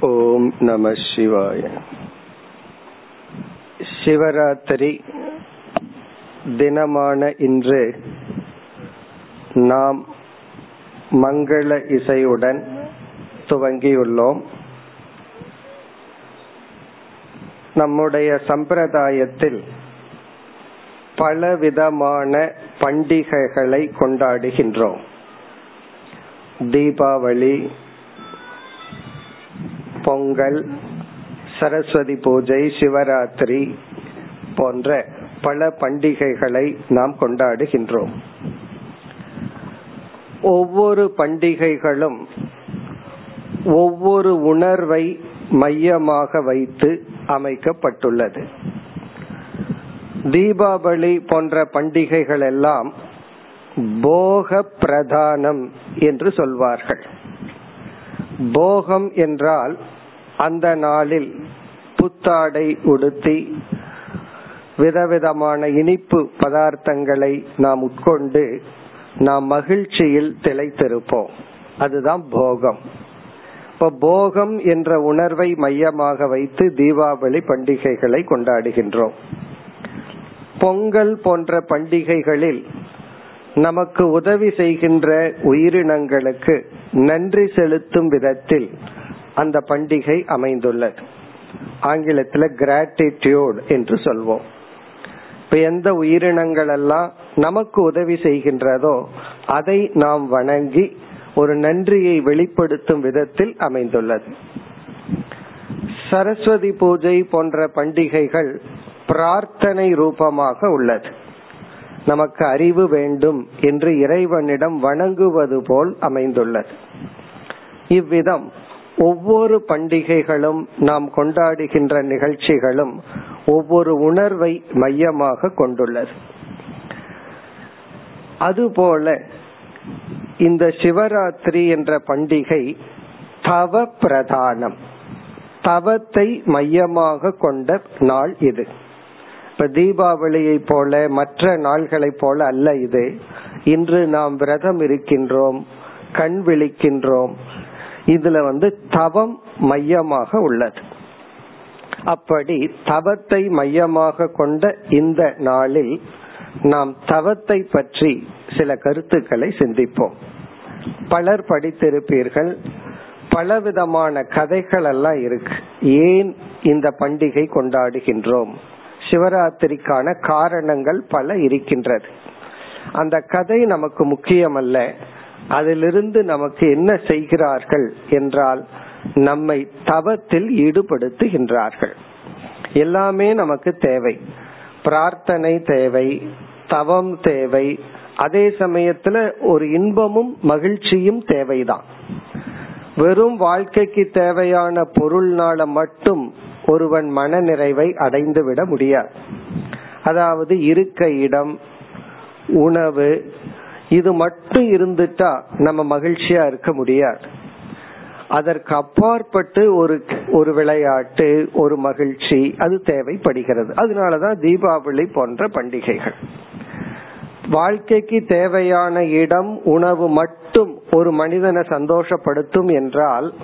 ஓம் நம சிவாய. சிவராத்திரி தினமான இன்று நாம் மங்கள இசையுடன் துவங்கியுள்ளோம். நம்முடைய சம்பிரதாயத்தில் பலவிதமான பண்டிகைகளை கொண்டாடுகின்றோம். தீபாவளி பொங்கல் சரஸ்வதி பூஜை சிவராத்திரி போன்ற பல பண்டிகைகளை நாம் கொண்டாடுகின்றோம். ஒவ்வொரு பண்டிகைகளும் ஒவ்வொரு உணர்வை மையமாக வைத்து அமைக்கப்பட்டுள்ளது. தீபாவளி போன்ற பண்டிகைகள் எல்லாம் போக பிரதானம் என்று சொல்வார்கள். போகம் என்றால் அந்த நாளில் புத்தாடை உடுத்தி விதவிதமான இனிப்பு பதார்த்தங்களை நாம் உட்கொண்டு நாம் மகிழ்ச்சியில் திளைத்திருப்போம். அதுதான் போகம். இப்ப போகம் என்ற உணர்வை மையமாக வைத்து தீபாவளி பண்டிகைகளை கொண்டாடுகின்றோம். பொங்கல் போன்ற பண்டிகைகளில் நமக்கு உதவி செய்கின்ற உயிரினங்களுக்கு நன்றி செலுத்தும் விதத்தில் அந்த பண்டிகை அமைந்துள்ளது ஆங்கிலத்துல கிராட்டிடியூட் என்று சொல்வோம். இப்ப எந்த உயிரினங்கள் எல்லாம் நமக்கு உதவி செய்கின்றதோ அதை நாம் வணங்கி ஒரு நன்றியை வெளிப்படுத்தும் விதத்தில் அமைந்துள்ளது. சரஸ்வதி பூஜை போன்ற பண்டிகைகள் பிரார்த்தனை ரூபமாக உள்ளது. நமக்கு அறிவு வேண்டும் என்று இறைவனிடம் வணங்குவது போல் அமைந்துள்ளது. இவ்விதம் ஒவ்வொரு பண்டிகைகளும் நாம் கொண்டாடுகின்ற நிகழ்ச்சிகளும் ஒவ்வொரு உணர்வை மையமாக கொண்டுள்ளது. அதுபோல இந்த சிவராத்திரி என்ற பண்டிகை தவ பிரதானம் தவத்தை மையமாக கொண்ட நாள் இது. இப்ப தீபாவளியை போல மற்ற நாள்களை போல அல்ல இது. இன்று நாம் விரதம் இருக்கின்றோம் கண் விழிக்கின்றோம் இதுல வந்து தவம் மையமாக உள்ளது. அப்படி தவத்தை மையமாக கொண்ட இந்த நாளில் நாம் தவத்தை பற்றி சில கருத்துக்களை சிந்திப்போம். பலர் படித்திருப்பீர்கள் பலவிதமான கதைகள் எல்லாம் இருக்கு. ஏன் இந்த பண்டிகை கொண்டாடுகின்றோம்? சிவராத்திரிக்கான காரணங்கள் பல இருக்கின்றது. அந்த கதை நமக்கு முக்கியமல்ல. அதிலிருந்து நமக்கு என்ன செய்கிறார்கள் என்றால் நம்மை தவத்தில் ஈடுபடுத்துகின்றார்கள். எல்லாமே நமக்கு தேவை. பிரார்த்தனை தேவை தவம் தேவை அதே சமயத்துல ஒரு இன்பமும் மகிழ்ச்சியும் தேவைதான். வெறும் வாழ்க்கைக்கு தேவையான பொருள்னால மட்டும் ஒருவன் மன நிறைவை அடைந்து விட முடியாது. அதாவது இருக்க இடம் உணவு இது மட்டும் இருந்துட்டா நம்ம மகிழ்ச்சியா இருக்க முடியாது. அதற்கு அப்பாற்பட்டு ஒரு ஒரு விளையாட்டு ஒரு மகிழ்ச்சி அது தேவைப்படுகிறது. அதனாலதான் தீபாவளி போன்ற பண்டிகைகள். வாழ்க்கைக்கு தேவையான இடம் உணவு மட்டும் ஒரு மனிதனை சந்தோஷப்படுத்தும் என்றால்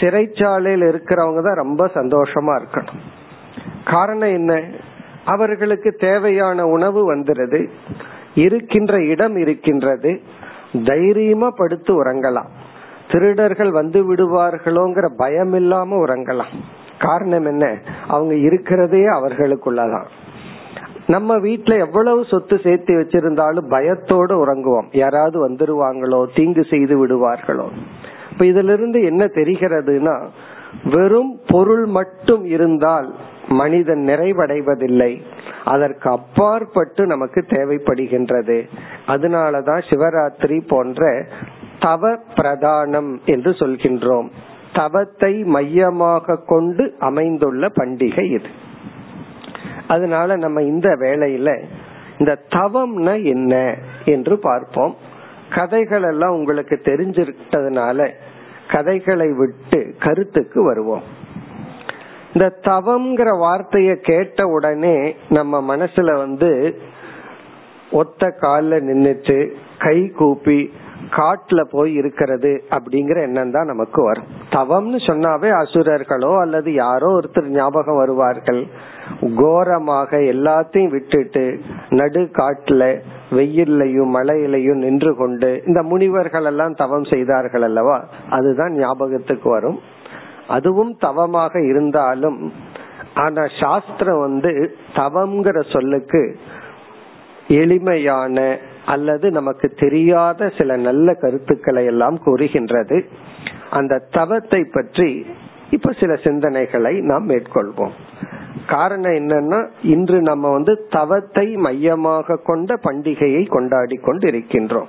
சிறைச்சாலையில் இருக்கிறவங்க தான் ரொம்ப சந்தோஷமா இருக்கணும். காரணம் என்ன? அவர்களுக்கு தேவையான உணவு வந்துருது. இருக்கின்ற இடம் இருக்கின்றது. தைரியமா படுத்து உறங்கலாம். திருடர்கள் வந்து விடுவார்களோங்கிற பயம் இல்லாம உறங்கலாம். காரணம் என்ன? அவங்க இருக்கிறதே அவர்களுக்குள்ளதான். நம்ம வீட்டுல எவ்வளவு சொத்து சேர்த்து வச்சிருந்தாலும் பயத்தோடு உறங்குவோம். யாராவது வந்துருவாங்களோ தீங்கு செய்து விடுவார்களோ. இப்ப இதுல இருந்து என்ன தெரிகிறதுனா வெறும் பொருள் மட்டும் இருந்தால் மனிதன் நிறைவடைவதில்லை. அதற்கு அப்பாற்பட்டு நமக்கு தேவைப்படுகின்றது. அதனாலதான் சிவராத்திரி போன்ற தவ பிரதானம் என்று சொல்கின்றோம். தவத்தை மையமாக கொண்டு அமைந்துள்ள பண்டிகை இது. அதனால நம்ம இந்த வேளையில இந்த தவம்னா என்ன என்று பார்ப்போம். கதைகள் எல்லாம் உங்களுக்கு தெரிஞ்சிருக்கிறதுனால கதைகளை விட்டு கருத்துக்கு வருவோம். இந்த தவம்ங்கிற வார்த்தைய கேட்ட உடனே நம்ம மனசுல வந்து ஒத்த கால நின்னுட்டு கை கூப்பி காட்டுல போய் இருக்கிறது அப்படிங்கிற எண்ணம் தான் நமக்கு வரும். தவம்னு சொன்னாவே அசுரர்களோ அல்லது யாரோ ஒருத்தர் ஞாபகம் வருவார்கள். கோரமாக எல்லாத்தையும் விட்டுட்டு நடு காட்டுல வெயில்லையும் மழையிலையும் நின்று கொண்டு இந்த முனிவர்கள் எல்லாம் தவம் செய்தார்கள் அல்லவா? அதுதான் ஞாபகத்துக்கு வரும். அதுவும் தவமாக இருந்தாலும் ஆனா சாஸ்திரம் வந்து தவம்ங்கிற சொல்லுக்கு எளிமையான அல்லது நமக்கு தெரியாத சில நல்ல கருத்துக்களை எல்லாம் கூறுகின்றது. அந்த தவத்தை பற்றி இப்ப சில சிந்தனைகளை நாம் மேற்கொள்வோம். காரணம் என்னன்னா இன்று நம்ம வந்து தவத்தை மையமாக கொண்ட பண்டிகையை கொண்டாடி கொண்டு இருக்கின்றோம்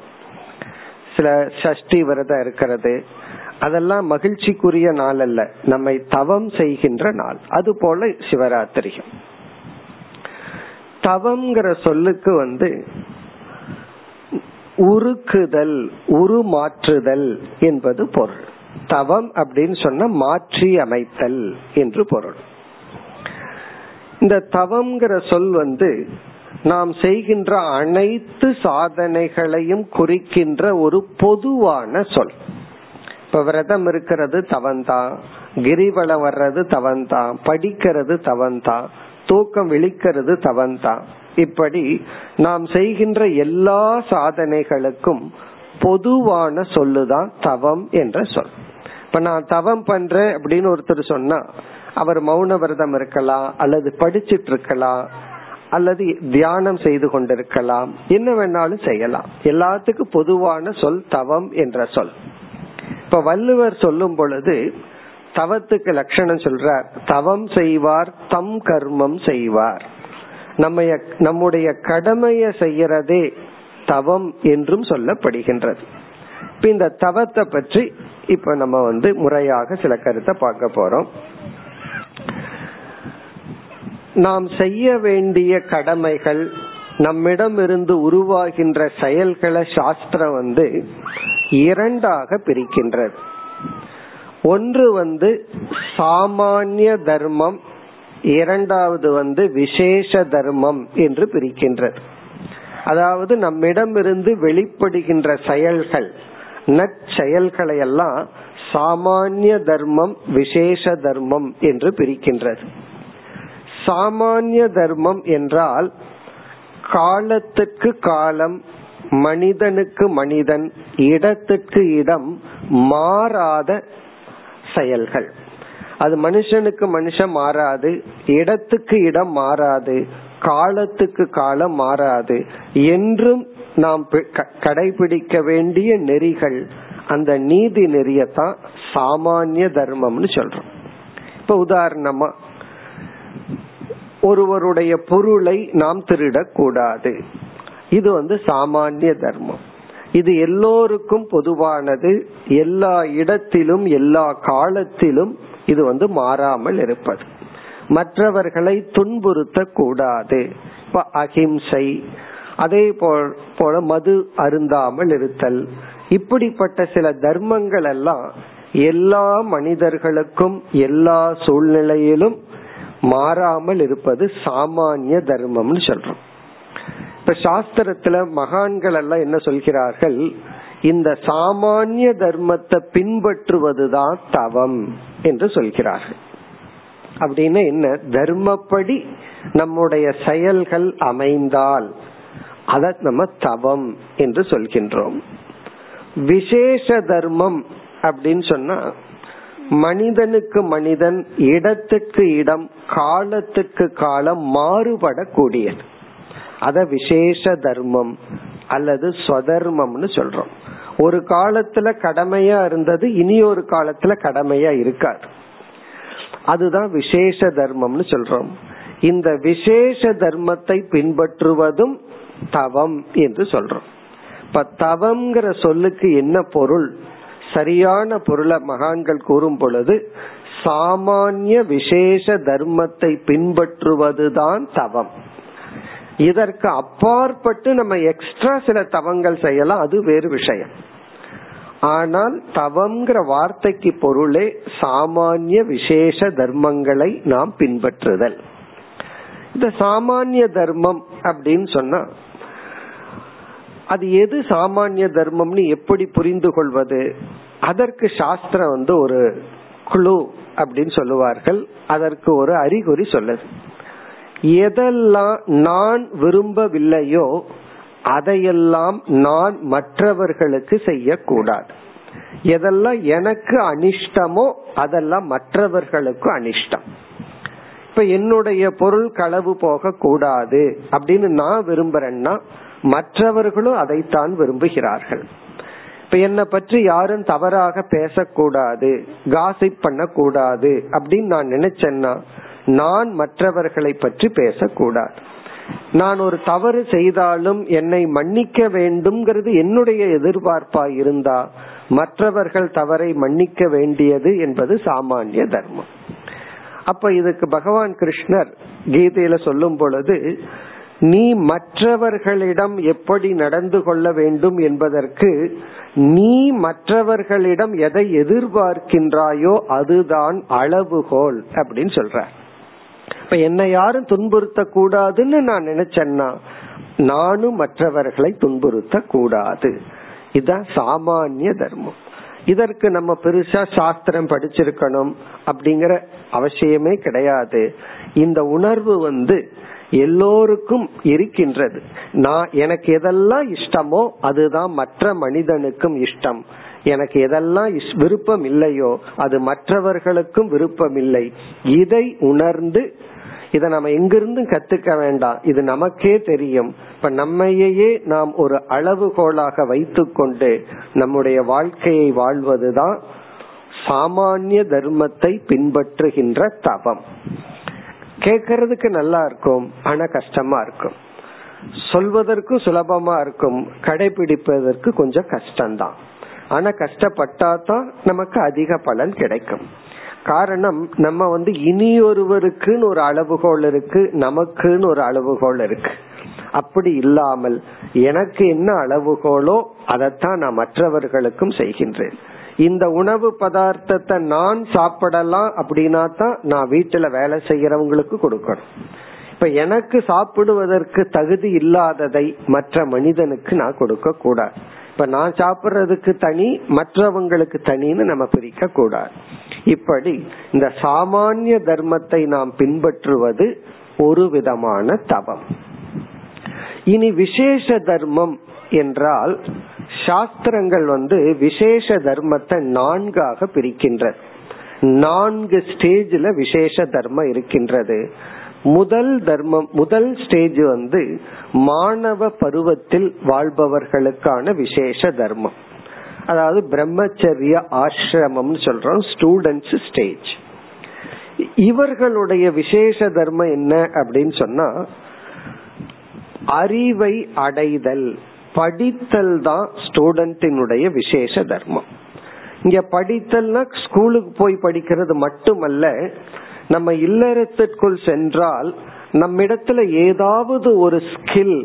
சில சஷ்டி விரதம் இருக்கிறது அதெல்லாம் மகிழ்ச்சிக்குரிய நாள் அல்ல. நம்மை தவம் செய்கின்ற நாள். அது போல சிவராத்திரியும். தவம்ங்கிற சொல்லுக்கு வந்து உருக்குதல் உருமாற்றுதல் என்பது பொருள். தவம் அப்படின்னு சொன்ன மாற்றி அமைத்தல் என்று பொருள். இந்த தவம்ங்கிற சொல் வந்து நாம் செய்கின்ற அனைத்து சாதனைகளையும் குறிக்கின்ற ஒரு பொதுவான சொல். இப்ப விரதம் இருக்கிறது தவந்தான். கிரிவலம் வர்றது தவந்தான். படிக்கிறது தவன்தான் தூக்கம் விழிக்கிறது தவந்தான். இப்படி நாம் செய்கின்ற எல்லா சாதனைகளுக்கும் பொதுவான சொல்லுதான் தவம் என்ற சொல். இப்ப நான் தவம் பண்றேன் அப்படின்னு ஒருத்தர் சொன்னா அவர் மௌன விரதம் இருக்கலாம் அல்லது படிச்சிட்டு இருக்கலாம் அல்லது தியானம் செய்து கொண்டிருக்கலாம் என்ன வேணாலும் செய்யலாம். எல்லாத்துக்கும் பொதுவான சொல் தவம் என்ற சொல். இப்ப வள்ளுவர் சொல்லும் பொழுது தவத்துக்கு லட்சணம் சொல்றார். தவம் செய்வார் தம் கர்மம் செய்வார். நம்ம நம்முடைய கடமைய செய்யறதே தவம் என்றும் சொல்லப்படுகின்றது. இந்த தவத்தை பற்றி இப்ப நம்ம வந்து முறையாக சில கருத்தை பார்க்க போறோம். நாம் செய்ய வேண்டிய கடமைகள் நம்மிடம் இருந்து உருவாகின்ற செயல்களை சாஸ்திரம் வந்து இரண்டாக பிரிக்கின்றது. ஒன்று வந்து சாமானிய தர்மம் இரண்டாவது வந்து விசேஷ தர்மம் என்று பிரிக்கின்றது. அதாவது நம்மிடம் இருந்து வெளிப்படுகின்ற செயல்கள் நற்செயல்களை எல்லாம் சாமானிய தர்மம் விசேஷ தர்மம் என்று பிரிக்கின்றது. சாமானிய தர்மம் என்றால் காலத்துக்கு காலம் மனிதனுக்கு மனிதன் இடத்துக்கு இடம் மாறாத செயல்கள். அது மனுஷனுக்கு மனுஷன் மாறாது இடத்துக்கு இடம் மாறாது காலத்துக்கு காலம் மாறாது. என்றும் நாம் கடைபிடிக்க வேண்டிய நெறிகள் அந்த நீதி நெறியத்தான் சாமானிய தர்மம்னு சொல்றோம். இப்ப உதாரணமா ஒருவருடைய பொருளை நாம் திருடக்கூடாது. இது வந்து சாமானிய தர்மம். இது எல்லோருக்கும் பொதுவானது. எல்லா இடத்திலும் எல்லா காலத்திலும் இது வந்து மாறாமல் இருப்பது. மற்றவர்களை துன்புறுத்த கூடாது இப்ப அகிம்சை அதே போல மது அருந்தாமல் இருத்தல். இப்படிப்பட்ட சில தர்மங்கள் எல்லாம் எல்லா மனிதர்களுக்கும் எல்லா சூழ்நிலையிலும் மாறாமல் இருப்பது சாமானிய தர்மம்னு சொல்றோம். இப்ப சாஸ்திரத்துல மகான்கள் எல்லாம் என்ன சொல்கிறார்கள்? இந்த சாமானிய தர்மத்தை பின்பற்றுவதுதான் தவம் என்று சொல்கிறார்கள். அப்படின்னு என்ன? தர்மப்படி நம்முடைய செயல்கள் அமைந்தால் அத நம்ம தவம் என்று சொல்கின்றோம். விசேஷ தர்மம் அப்படின்னு சொன்னா மனிதனுக்கு மனிதன் இடத்துக்கு இடம் காலத்துக்கு காலம் மாறுபடக்கூடியது. அத விசேஷ தர்மம் அல்லது ஸ்வதர்மம்னு சொல்றோம். ஒரு காலத்துல கடமையா இருந்தது இனி ஒரு காலத்துல கடமையா இருக்காது. அதுதான் விசேஷ தர்மம்னு சொல்றோம். இந்த விசேஷ தர்மத்தை பின்பற்றுவதும் தவம் என்று சொல்றோம். இப்ப தவம்ங்கிற சொல்லுக்கு என்ன பொருள்? சரியான பொருளை மகான்கள் கூறும் பொழுது சாமானிய விசேஷ தர்மத்தை பின்பற்றுவதுதான் தவம். இதற்கு அப்பாற்பட்டு நம்ம எக்ஸ்ட்ரா சில தவங்கள் செய்யலாம். அது வேறு விஷயம். ஆனால் தவம்ங்கிற வார்த்தைக்கு பொருளே சாமானிய விசேஷ தர்மங்களை நாம் பின்பற்றுதல். இந்த சாமானிய தர்மம் அப்படின்னு சொன்னா அது எது சாமானிய தர்மம்னு எப்படி புரிந்து கொள்வது? அதற்கு சாஸ்திரம் வந்து ஒரு குழு அப்படின்னு சொல்லுவார்கள். அதற்கு ஒரு அறிகுறி சொல்லுது. எதெல்லாம் நான் விரும்பவில்லையோ அதையெல்லாம் நான் மற்றவர்களுக்கு செய்யக்கூடாது. எதெல்லாம் எனக்கு அனிஷ்டமோ அதெல்லாம் மற்றவர்களுக்கு அனிஷ்டம். இப்ப என்னுடைய பொருள் களவு போக கூடாது அப்படின்னு நான் விரும்புறேன்னா மற்றவர்களும் அதைத்தான் விரும்புகிறார்கள். இப்ப என்னை பற்றி யாரும் தவறாக பேசக்கூடாது காசிப் பண்ணக்கூடாது அப்படின்னு நான் நினைச்சேன்னா நான் மற்றவர்களை பற்றி பேசக்கூடாது. நான் ஒரு தவறு செய்தாலும் என்னை மன்னிக்க வேண்டும்ங்கிறது என்னுடைய எதிர்பார்ப்பா இருந்தா மற்றவர்கள் தவறை மன்னிக்க வேண்டியது என்பது சாமானிய தர்மம். அப்ப இதுக்கு பகவான் கிருஷ்ணர் கீதையில சொல்லும் பொழுது நீ மற்றவர்களிடம் எப்படி நடந்து கொள்ள வேண்டும் என்பதற்கு நீ மற்றவர்களிடம் எதை எதிர்பார்க்கின்றாயோ அதுதான் அளவுகோல் அப்படின்னு சொல்ற இப்ப என்னை யாரும் துன்புறுத்த கூடாதுன்னு நான் நினைச்சேன்னா நானும் மற்றவர்களை துன்புறுத்த கூடாது இதுதான் சாமானிய தர்மம். இதற்கு நம்ம பெருசா சாஸ்திரம் படிச்சிருக்கணும் அப்படிங்கிற அவசியமே கிடையாது. இந்த உணர்வு வந்து எல்லோருக்கும் இருக்கின்றது. நான் எனக்கு எதெல்லாம் இஷ்டமோ அதுதான் மற்ற மனிதனுக்கும் இஷ்டம். எனக்கு எதெல்லாம் விருப்பம் இல்லையோ அது மற்றவர்களுக்கும் விருப்பம் இல்லை இதை உணர்ந்து இதை நம்ம எங்கிருந்து கத்துக்க வேண்டாம். இது நமக்கே தெரியும். இப்ப நம்மையே நாம் ஒரு அளவுகோலாக வைத்துக்கொண்டு நம்முடைய வாழ்க்கையை வாழ்வதுதான் சாமானிய தர்மத்தை பின்பற்றுகின்ற தவம். கேக்கிறதுக்கு நல்லா இருக்கும் ஆனா கஷ்டமா இருக்கும். சொல்வதற்கும் சுலபமா இருக்கும் கடைபிடிப்பதற்கு கொஞ்சம் கஷ்டம்தான். ஆனா கஷ்டப்பட்டா தான் நமக்கு அதிக பலன் கிடைக்கும். காரணம் நம்ம வந்து இனியொருவருக்குன்னு ஒரு அளவுகோல் இருக்கு நமக்குன்னு ஒரு அளவுகோல் இருக்கு. அப்படி இல்லாமல் எனக்கு என்ன அளவுகோலோ அதைத்தான் நான் மற்றவர்களுக்கும் செய்கின்றேன். இந்த உணவு பதார்த்தத்தை நான் சாப்பிடலாம் அப்படின்னா தான் நான் வீட்டுல வேலை செய்யறவங்களுக்கு கொடுக்கணும். இப்ப எனக்கு சாப்பிடுவதற்கு தகுதி இல்லாததை மற்ற மனிதனுக்கு நான் கொடுக்க கூடாது இப்ப நான் சாப்பிடுறதுக்கு தனி மற்றவங்களுக்கு தனின்னு நம்ம பிரிக்க கூடாது இப்படி இந்த சாமானிய தர்மத்தை நாம் பின்பற்றுவது ஒரு விதமான தவம். இனி விசேஷ தர்மம் என்றால் சாஸ்திரங்கள் வந்து விசேஷ தர்மத்தை நான்காக பிரிக்கின்றது நான்கு ஸ்டேஜ்ல விசேஷ தர்மம் இருக்கின்றது. முதல் தர்மம் முதல் ஸ்டேஜ் வந்து மாணவ பருவத்தில் வாழ்பவர்களுக்கான விசேஷ தர்மம். அதாவது பிரம்மச்சரிய ஆசிரமம் சொல்றோம் ஸ்டூடெண்ட்ஸ் ஸ்டேஜ் இவர்களுடைய விசேஷ தர்மம் என்ன அப்படின்னு சொன்னா அறிவை அடைதல் படித்தல் தான் ஸ்டூடெண்டினுடைய விசேஷ தர்மம். இங்க படித்தல்னா ஸ்கூலுக்கு போய் படிக்கிறது மட்டுமல்ல நம்ம இல்லறத்திற்குள் சென்றால் நம்மிடத்துல ஏதாவது ஒரு ஸ்கில்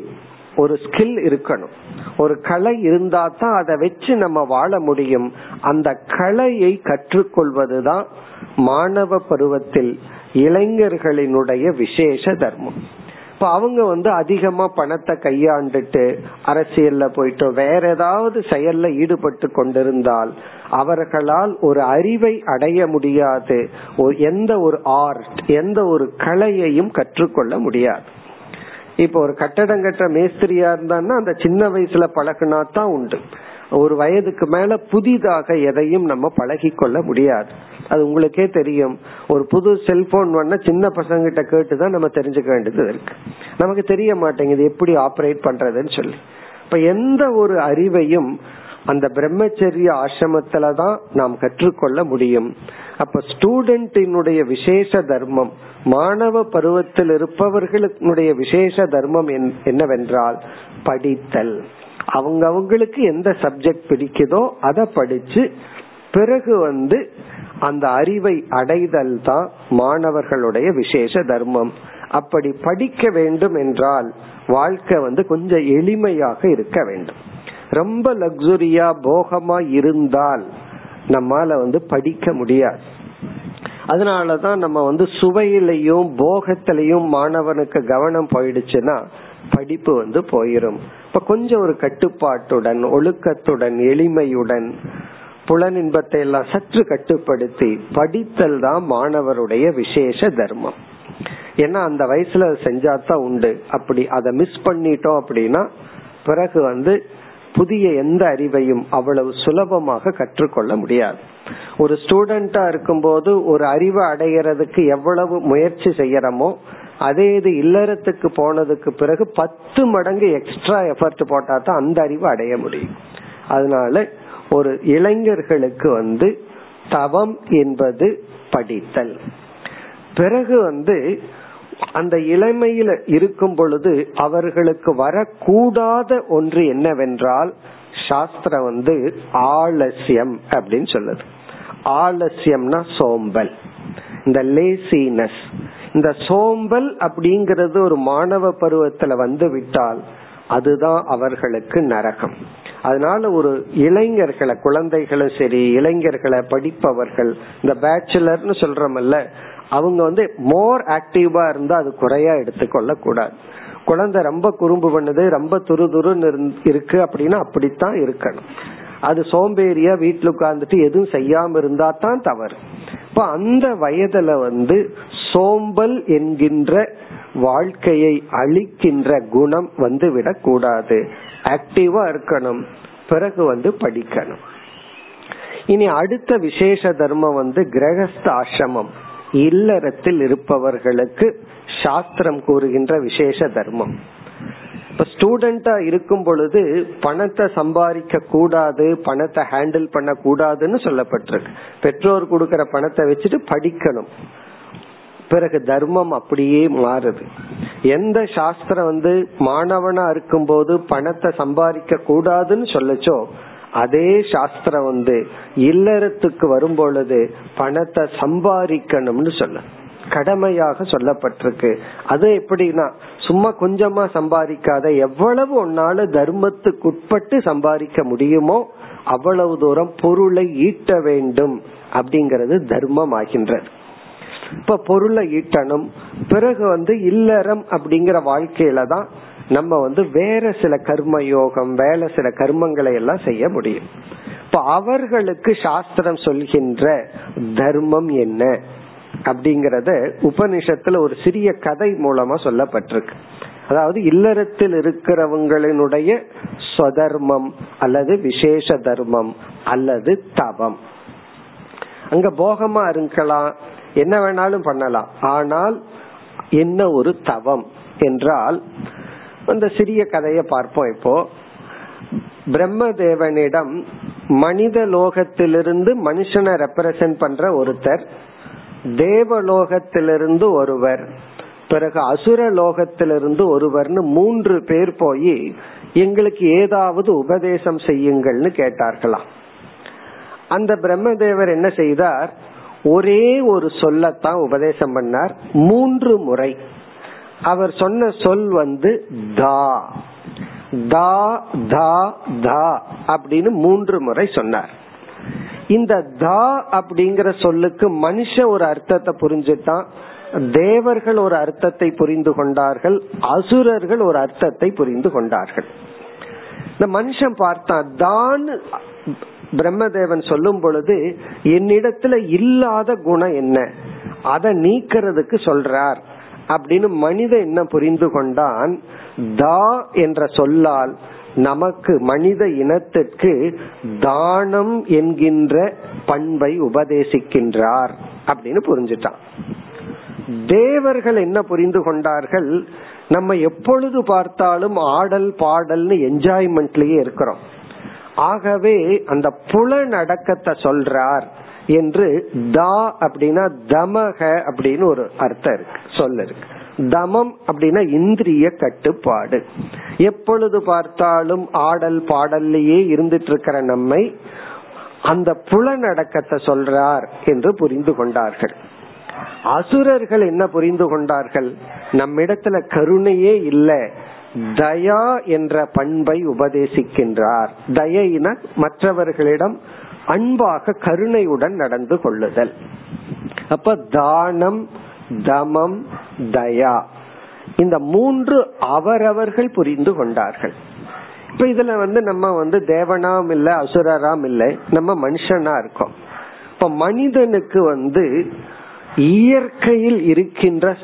ஒரு ஸ்கில் இருக்கணும். ஒரு கலை இருந்தா தான் அதை வச்சு நம்ம வாழ முடியும். அந்த கலையை கற்றுக்கொள்வதுதான் மாணவ பருவத்தில் இளைஞர்களினுடைய விசேஷ தர்மம். இப்ப அவங்க வந்து அதிகமா பணத்தை கையாண்டுட்டு அரசியல்ல போயிட்டு வேற ஏதாவது செயல்ல ஈடுபட்டு கொண்டிருந்தால் அவர்களால் ஒரு அறிவை அடைய முடியாது. எந்த ஒரு ஆர்ட் எந்த ஒரு கலையையும் கற்றுக்கொள்ள முடியாது. இப்ப ஒரு கட்டடம் கட்டுற மேஸ்திரியா இருந்தான்னா அந்த சின்ன வயசுல பழகினா தான் உண்டு. ஒரு வயதுக்கு மேல புதிதாக எதையும் நம்ம பழகி கொள்ள முடியாது. அது உங்களுக்கே தெரியும். ஒரு புது செல்போன் வேணா சின்ன பசங்க கிட்ட கேட்டுதான் நம்ம தெரிஞ்சுக்க வேண்டியது இருக்கு. நமக்கு தெரிய மாட்டேங்குது எப்படி ஆப்ரேட் பண்றதுன்னு சொல்லி. இப்ப எந்த ஒரு அறிவையும் அந்த பிரம்மச்சரிய ஆசிரமத்துல தான் நாம் கற்றுக்கொள்ள முடியும். அப்ப ஸ்டூடெண்டினுடைய விசேஷ தர்மம் மாணவ பருவத்தில் இருப்பவர்களுடைய விசேஷ தர்மம் என்னவென்றால் படித்தல். அவங்க அவங்களுக்கு எந்த சப்ஜெக்ட் பிடிக்குதோ அதை படிச்சு பிறகு வந்து அந்த அறிவை அடைதல் தான் மாணவர்களுடைய விசேஷ தர்மம். அப்படி படிக்க வேண்டும் என்றால் வாழ்க்கை வந்து கொஞ்சம் எளிமையாக இருக்க வேண்டும். ரொம்ப லக்ஸுரியா போகமா இருந்தால் நம்மால வந்து படிக்க முடியாது. அதனாலதான் நம்ம வந்து சுவையிலையும் போகத்திலையும் மாணவனுக்கு கவனம் போயிடுச்சுன்னா படிப்பு வந்து போயிரும். இப்ப கொஞ்சம் ஒரு கட்டுப்பாட்டுடன் ஒழுக்கத்துடன் எளிமையுடன் புலனின்பத்தை எல்லாம் சற்று கட்டுப்படுத்தி படித்தல் தான் மாணவருடைய விசேஷ தர்மம். ஏன்னா அந்த வயசுல செஞ்சாதான் உண்டு. அப்படி அதை மிஸ் பண்ணிட்டோம் அப்படின்னா பிறகு வந்து புதிய எந்த அறிவையும் அவ்வளவு சுலபமாக கற்றுக்கொள்ள முடியாது. ஒரு ஸ்டூடெண்டா இருக்கும்போது ஒரு அறிவை அடைகிறதுக்கு எவ்வளவு முயற்சி செய்யறோமோ அதே இது இல்லறத்துக்கு போனதுக்கு பிறகு பத்து மடங்கு எக்ஸ்ட்ரா எஃபர்ட் போட்டா தான் அந்த அறிவு அடைய முடியும். அதனால ஒரு இளைஞர்களுக்கு வந்து தவம் என்பது படித்தல். பிறகு வந்து அந்த இளமையில இருக்கும் பொழுது அவர்களுக்கு வரக்கூடாத ஒன்று என்னவென்றால் சாஸ்திரம் வந்து ஆலசியம் அப்படின்னு சொல்லுது. ஆலசியம்னா சோம்பல். இந்த லேசினஸ் இந்த சோம்பல் அப்படிங்கறது ஒரு மாணவ பருவத்துல வந்து விட்டால் அதுதான் அவர்களுக்கு நரகம். அதனால ஒரு இளைஞர்களை குழந்தைகளும் சரி இளைஞர்களை படிப்பவர்கள் இந்த பேச்சுலர்னு சொல்றமல்ல அவங்க வந்து மோர் ஆக்டிவா இருந்தா அது குறையா எடுத்துக்கொள்ள கூடாது. குழந்தை ரொம்ப குறும்பு பண்ணுது ரொம்ப துரு துருன்னு இருக்கு அப்படின்னா அப்படித்தான் இருக்கணும். அது சோம்பேறியா வீட்டுல உட்கார்ந்துட்டு எதுவும் செய்யாம இருந்தா தான் தவறு. அப்ப அந்த வயதுல வந்து சோம்பல் என்கின்ற வாழ்க்கையை அழிக்கின்ற குணம் வந்து விடக்கூடாது. ஆக்டிவா இருக்கணும். பிறகு வந்து படிக்கணும். இனி அடுத்த விசேஷ தர்மம் வந்து கிரகஸ்த ஆசிரமம் இல்லறத்தில் இருப்பவர்களுக்கு சாஸ்திரம் கூறுகின்ற விசேஷ தர்மம். இப்ப ஸ்டூடெண்டா இருக்கும் பொழுது பணத்தை சம்பாதிக்க கூடாது பணத்தை ஹேண்டில் பண்ண கூடாதுன்னு சொல்லப்பட்டிருக்கு. பெற்றோர் கொடுக்கற பணத்தை வச்சுட்டு படிக்கணும். பிறகு தர்மம் அப்படியே மாறுது. எந்த சாஸ்திரம் வந்து மாணவனா இருக்கும் போது பணத்தை சம்பாதிக்க கூடாதுன்னு சொல்லச்சோ அதே சாஸ்திரம் வந்து இல்லறத்துக்கு வரும் பொழுது பணத்தை சம்பாதிக்கணும்னு சொல்ல கடமையாக சொல்லப்பட்டிருக்கு. அது எப்படின்னா சும்மா கொஞ்சமா சம்பாதிக்காத எவ்வளவு உன்னால தர்மத்துக்கு உட்பட்டு சம்பாதிக்க முடியுமோ அவ்வளவு தூரம் பொருளை ஈட்ட வேண்டும் அப்படிங்கறது தர்மம் ஆகின்றது இப்ப பொருளை ஈட்டணும் பிறகு வந்து இல்லறம் அப்படிங்கிற வாழ்க்கையில தான் நம்ம வந்து வேற சில கர்ம யோகம் வேற சில கர்மங்களை எல்லாம் செய்ய முடியும். இப்ப அவர்களுக்கு சாஸ்திரம் சொல்கின்ற தர்மம் என்ன? அப்படிங்கறத உபனிஷத்துல ஒரு சிறிய கதை மூலமா சொல்லப்பட்டிருக்கு. அதாவது இல்லறத்தில் இருக்கிறவங்களினுடைய ஸ்வதர்மம் அல்லது விசேஷ தர்மம் அல்லது தவம். அங்க போகமா இருக்கலாம் என்ன வேணாலும் பண்ணலாம். ஆனால் என்ன ஒரு தவம் என்றால் அந்த சிறிய கதையை பார்ப்போம் இப்போ. பிரம்மதேவனிடம் மனித லோகத்திலிருந்து மனுஷனை ரெப்ரசன்ட் பண்ற ஒருத்தர் தேவலோகத்திலிருந்து ஒருவர் பிறகு அசுர லோகத்திலிருந்து ஒருவர்னு மூன்று பேர் போய் எங்களுக்கு ஏதாவது உபதேசம் செய்யுங்கள்னு கேட்டார்களாம். அந்த பிரம்மதேவர் என்ன செய்தார்? ஒரே ஒரு சொல்லத்தான் உபதேசம் பண்ணார். மூன்று முறை. அவர் சொன்ன சொல் வந்து தா. தா தா தா அப்படின்னு மூன்று முறை சொன்னார். இந்த தா அப்படிங்கிற சொல்லுக்கு மனுஷ ஒரு அர்த்தத்தை புரிஞ்சுட்டான் தேவர்கள் ஒரு அர்த்தத்தை புரிந்து கொண்டார்கள் அசுரர்கள் ஒரு அர்த்தத்தை புரிந்து கொண்டார்கள். இந்த மனுஷன் பார்த்தான் தான் பிரம்மதேவன் சொல்லும் பொழுது என்னிடத்துல இல்லாத குணம் என்ன? அதை நீக்கிறதுக்கு சொல்றார். அப்படின்னு மனித என்ன புரிந்து கொண்டான் தா என்ற சொல்லால் நமக்கு மனித இனத்திற்கு தானம் என்கின்ற பண்பை உபதேசிக்கின்றார் அப்படின்னு புரிஞ்சுட்டான். தேவர்கள் என்ன புரிந்து கொண்டார்கள்? நம்ம எப்பொழுது பார்த்தாலும் ஆடல் பாடல்னு என்ஜாய்மெண்ட்லயே இருக்கிறோம். ஆகவே அந்த புலனடக்கத்தை சொல்றார் என்று தா அப்படின்னா தமக அப்படின்னு ஒரு அர்த்தம் இருக்கு சொல்ல இருக்கு தமம் அப்படின்னா இந்திரிய கட்டுப்பாடு. எப்பொழுது பார்த்தாலும் ஆடல் பாடல்லையே இருந்துட்டு இருக்கிற நம்மை அந்த புலநடக்கத்தை சொல்றார் என்று புரிந்து கொண்டார்கள். அசுரர்கள் என்ன புரிந்து கொண்டார்கள்? நம்மிடத்துல கருணையே இல்லை. தயா என்ற பண்பை உபதேசிக்கின்றார். தயின மற்றவர்களிடம் அன்பாக கருணையுடன் நடந்து கொள்ளுதல். அப்ப தானம் தமம் தயா. இந்த மூன்று அவரவர்கள் புரிந்து கொண்டார்கள். இப்ப இதுல வந்து நம்ம வந்து தேவனாம் இல்ல அசுரராம் இல்ல நம்ம மனுஷனா இருக்கோம். இப்ப மனிதனுக்கு வந்து இயற்கையில் இருக்கின்ற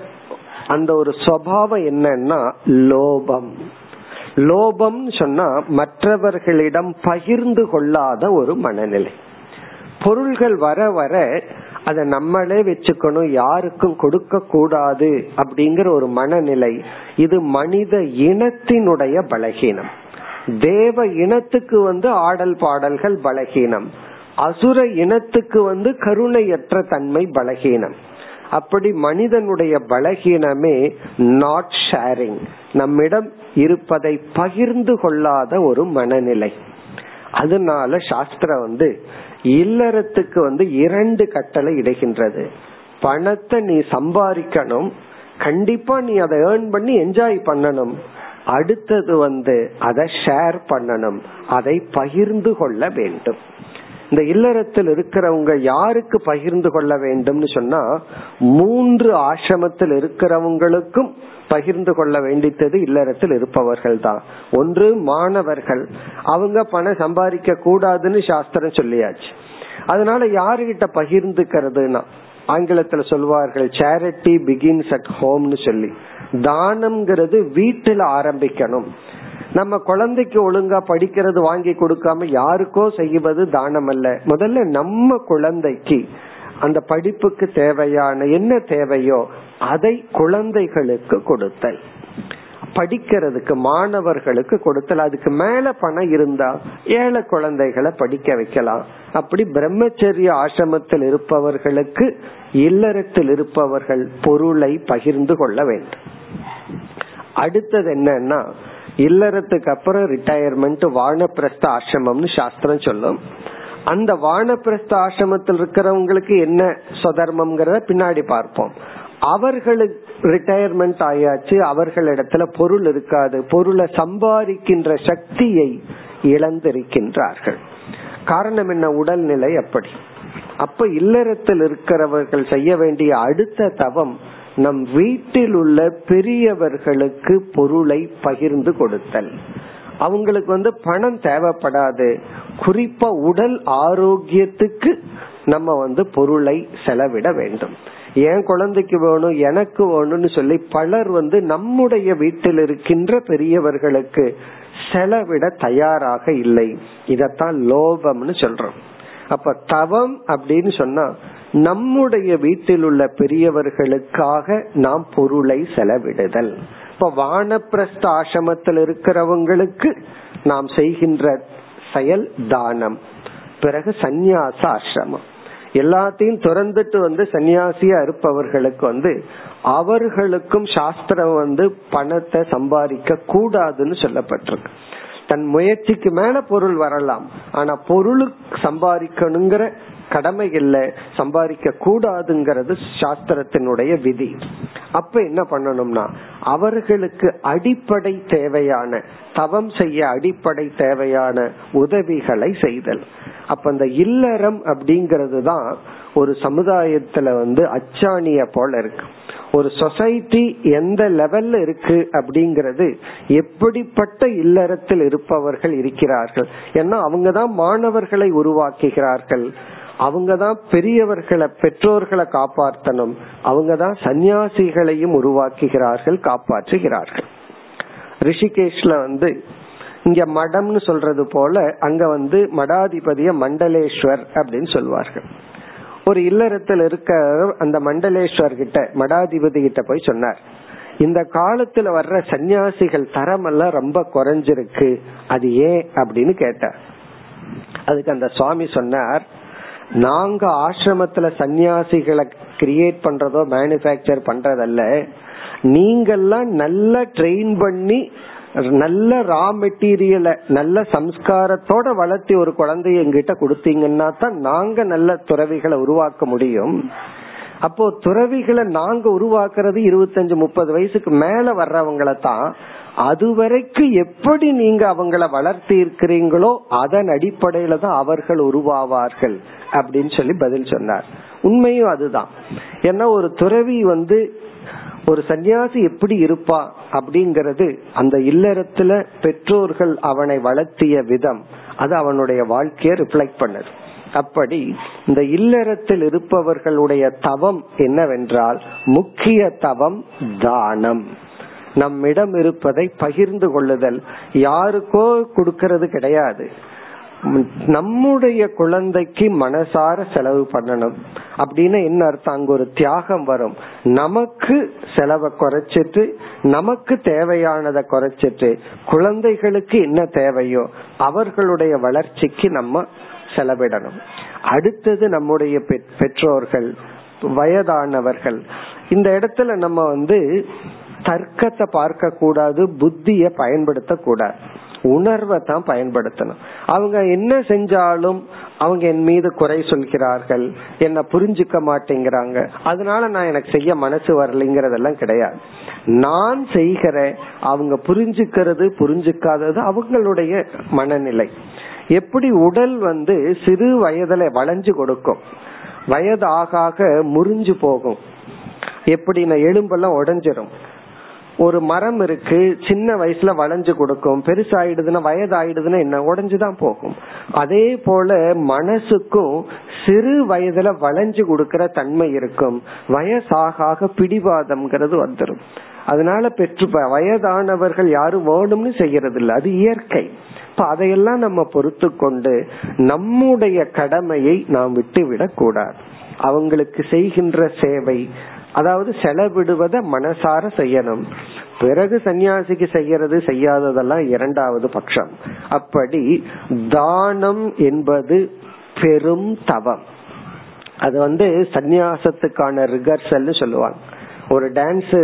அந்த ஒரு சுவாவம் என்னன்னா லோபம். லோபம் சொன்னா மற்றவர்களிடம் பகிர்ந்து கொள்ளாத ஒரு மனநிலை. பொருள்கள் வர வர அதை நம்மளே வச்சுக்கணும் யாருக்கும் கொடுக்க கூடாது அப்படிங்கிற ஒரு மனநிலை. இது மனித இனத்தினுடைய பலகீனம். தேவ இனத்துக்கு வந்து ஆடல் பாடல்கள் பலகீனம். அசுர இனத்துக்கு வந்து கருணையற்ற தன்மை பலகீனம். அப்படி மனிதனுடைய பலகீனமே நாட் ஷேரிங் நம்மிடம் இருப்பதை பகிர்ந்து கொள்ளாத ஒரு மனநிலை. அதனால சாஸ்திரம் வந்து இல்லறத்துக்கு வந்து இரண்டு கட்டளை இடுகின்றது. பணத்தை நீ சம்பாதிக்கணும். கண்டிப்பா நீ அதை ஏர்ன் பண்ணி என்ஜாய் பண்ணணும். அடுத்தது வந்து அதை ஷேர் பண்ணணும். அதை பகிர்ந்து கொள்ள வேண்டும். இந்த இல்லறத்தில் இருக்கிறவங்க யாருக்கு பகிர்ந்து கொள்ள வேண்டும்னு சொன்னா மூன்று ஆசிரமத்தில் இருக்கிறவங்களுக்கும் பகிர்ந்து கொள்ள வேண்டித்தது இல்லறத்தில் இருப்பவர்கள் தான் ஒன்று மாணவர்கள். அவங்க பணம் சம்பாதிக்க கூடாதுன்னு சாஸ்திரம் சொல்லியாச்சு. அதனால யாருகிட்ட பகிர்ந்துக்கிறதுனா ஆங்கிலத்துல சொல்வார்கள் சேரிட்டி பிகின்ஸ் அட் ஹோம்னு சொல்லி. தானம்ங்கிறது வீட்டுல ஆரம்பிக்கணும். நம்ம குழந்தைக்கு ஒழுங்கா படிக்கிறது வாங்கி கொடுக்காம யாருக்கோ செய்வது தானம் அல்ல முதல்ல நம்ம குழந்தைக்கு அந்த படிப்புக்கு தேவையான என்ன தேவையோ அதை குழந்தைகளுக்கு கொடுத்தல். படிக்கிறதுக்கு மாணவர்களுக்கு கொடுத்தல். அதுக்கு மேல பணம் இருந்தா ஏழை குழந்தைகளை படிக்க வைக்கலாம். அப்படி பிரம்மச்சரிய ஆசிரமத்தில் இருப்பவர்களுக்கு இல்லறத்தில் இருப்பவர்கள் பொருளை பகிர்ந்து கொள்ள வேண்டும். அடுத்தது என்னன்னா இல்லறத்துக்கு அப்புறம் ரிட்டையர்மெண்ட் வானப்பிரஸ்த ஆசிரமம்னு சாஸ்திரம் சொல்லும். அந்த வானப்பிரஸ்த ஆசிரமத்தில் இருக்கிறவங்களுக்கு என்ன சொதர்மம்ங்கிறத பின்னாடி பார்ப்போம். அவர்களுக்கு ரிட்டையர்மெண்ட் ஆயாச்சு அவர்களிடத்துல பொருள் இருக்காது. பொருளை சம்பாதிக்கின்ற சக்தியை இழந்திருக்கின்றார்கள். காரணம் என்ன? உடல்நிலை அப்படி. அப்ப இல்லறத்தில் இருக்கிறவர்கள் செய்ய வேண்டிய அடுத்த தவம் நம் வீட்டில் உள்ள பெரியவர்களுக்கு பொருளை பகிர்ந்து கொடுத்தல். அவங்களுக்கு வந்து பணம் தேவைப்படாது. குறிப்பா உடல் ஆரோக்கியத்துக்கு நம்ம வந்து பொருளை செலவிட வேண்டும். என் குழந்தைக்கு வேணும் எனக்கு வேணும்னு சொல்லி பலர் வந்து நம்முடைய வீட்டில் இருக்கின்ற பெரியவர்களுக்கு செலவிட தயாராக இல்லை. இதத்தான் லோபம்னு சொல்றோம். அப்ப தவம் அப்படின்னு சொன்னா நம்முடைய வீட்டில் உள்ள பெரியவர்களுக்காக நாம் பொருளை செலவிடுதல். இப்ப வானப்பிரஸ்த ஆசிரமத்தில் இருக்கிறவங்களுக்கு நாம் செய்கின்ற செயல் தானம். பிறகு சந்நியாச ஆசிரமம். எல்லாத்தையும் திறந்துட்டு வந்து சன்னியாசியா இருப்பவர்களுக்கு வந்து அவர்களுக்கும் சாஸ்திரம் வந்து பணத்தை சம்பாதிக்க கூடாதுன்னு சொல்லப்பட்டிருக்கு. தன் முயற்சிக்கு மேல பொருள் வரலாம். ஆனா பொருளுக்கு சம்பாதிக்கணுங்கிற கடமை இல்லை சம்பாதிக்க கூடாதுங்கிறது சாஸ்திரத்தினுடைய விதி. அப்ப என்ன பண்ணணும்னா அவர்களுக்கு அடிப்படை தேவையான தவம் செய்ய அடிப்படை தேவையான உதவிகளை செய்தல். அப்ப அந்த இல்லறம் அப்படிங்கிறது தான் ஒரு சமுதாயத்துல வந்து அச்சாணிய போல இருக்கு. ஒரு சொசைட்டி எந்த லெவல்ல இருக்கு அப்படிங்கறது எப்படிப்பட்ட இல்லறத்தில் இருப்பவர்கள் இருக்கிறார்கள். ஏன்னா அவங்கதான் மாணவர்களை உருவாக்குகிறார்கள். அவங்கதான் பெரியவர்களை பெற்றோர்களை காப்பாற்றணும். அவங்கதான் சன்னியாசிகளையும் உருவாக்குகிறார்கள் காப்பாற்றுகிறார்கள். ரிஷிகேஷ்ல வந்து இங்க மடம்னு சொல்றது போல அங்க வந்து மடாதிபதிய மண்டலேஸ்வர் அப்படின்னு சொல்வார்கள். ஒரு இல்லறத்தில் இருக்க அந்த மண்டலேஸ்வர் கிட்ட மடாதிபதி கிட்ட போய் சொன்னார் இந்த காலத்துல வர்ற சன்னியாசிகள் தரம் எல்லாம் ரொம்ப குறைஞ்சிருக்கு. அது ஏன்? அப்படின்னு கேட்டார். அதுக்கு அந்த சுவாமி சொன்னார் நாங்க ஆசிரமத்துல சன்னியாசிகளை கிரியேட் பண்றதோ மேனுபேக்சர் பண்றதல்ல. நீங்கெல்லாம் நல்லா ட்ரெயின் பண்ணி நல்ல ரா மெட்டீரியலை நல்ல சம்ஸ்காரத்தோட வளர்த்தி ஒரு குழந்தைய எங்கிட்ட கொடுத்தீங்கன்னா தான் நாங்க நல்ல துறவிகளை உருவாக்க முடியும். அப்போ துறவிகளை நாங்க உருவாக்குறது இருபத்தஞ்சு முப்பது வயசுக்கு மேல வர்றவங்களை தான் அதுவரைக்கும் எப்படி நீங்க அவங்கள வளர்த்தி இருக்கிறீங்களோ அதன் அடிப்படையில தான் அவர்கள் உருவாவார்கள் அப்படின்னு சொல்லி பதில் சொன்னார். உண்மையும் அதுதான். ஏன்னா ஒரு துறவி வந்து ஒரு சன்னியாசி எப்படி இருப்பா அப்படிங்கறது அந்த இல்லறத்துல பெற்றோர்கள் அவனை வளர்த்திய விதம் அது அவனுடைய வாழ்க்கைய ரிஃப்ளெக்ட் பண்ணது. அப்படி இந்த இல்லறத்தில் இருப்பவர்களுடைய தவம் என்னவென்றால் முக்கிய தவம் தானம். நம்மிடம் இருப்பதை பகிர்ந்து கொள்ளுதல். யாருக்கோ கொடுக்கறது கிடையாது. நம்முடைய குழந்தைக்கு மனசார செலவு பண்ணணும். அப்படின்னு என்ன அர்த்தம்? அங்க ஒரு தியாகம் வரும். நமக்கு செலவை குறைச்சிட்டு நமக்கு தேவையானதை குறைச்சிட்டு குழந்தைகளுக்கு என்ன தேவையோ அவர்களுடைய வளர்ச்சிக்கு நம்ம செலவிடணும். அடுத்தது நம்முடைய பெற்றோர்கள் வயதானவர்கள். இந்த இடத்துல நம்ம வந்து தர்க்கத்தை பார்க்க கூடாது புத்திய பயன்படுத்த கூடாது உணர்வை தான் பயன்படுத்தணும். அவங்க என்ன செஞ்சாலும் அவங்க என் மீது குறை சொல்கிறார்கள் என்ன புரிஞ்சுக்க மாட்டேங்கிறாங்க. அதனால நான் எனக்கு செய்ய மனசு வரலைங்கிறதெல்லாம் கிடையாது. நான் செய்கிற அவங்க புரிஞ்சுக்கிறது புரிஞ்சுக்காதது அவங்களுடைய மனநிலை. எப்படி உடல் வந்து சிறு வயதுல வளைஞ்சு கொடுக்கும். வயது ஆக ஆக முறிஞ்சு போகும். எப்படி நான் எலும்பெல்லாம் உடஞ்சிரும். ஒரு மரம் இருக்கு சின்ன வயசுல வளைஞ்சு கொடுக்கும் பெருசாயிடுதுன்னா வயதாயிடுதுன்னா என்ன? உடஞ்சுதான் போகும். அதே போல மனசுக்கும் சிறு வயதுல வளைஞ்சு கொடுக்கற தன்மை இருக்கும். வயசாக பிடிவாதம்ங்கிறது வந்துடும் அதனால பெற்று வயதானவர்கள் யாரும் வேணும்னு செய்யறது இல்லை அது இயற்கை. இப்ப அதையெல்லாம் நம்ம பொறுத்து கொண்டு நம்முடைய கடமையை நாம் விட்டு விடக்கூடாது அவங்களுக்கு செய்கின்ற சேவை அதாவது செலவிடுவத மனசார செய்யணும். பிறகு சன்னியாசிக்கு செய்யறது செய்யாததெல்லாம் இரண்டாவது பட்சம். அப்படி தானம் என்பது பெரும் தவம். அது வந்து சந்நியாசத்துக்கான ரிகர்சல் சொல்லுவாங்க. ஒரு டான்ஸ்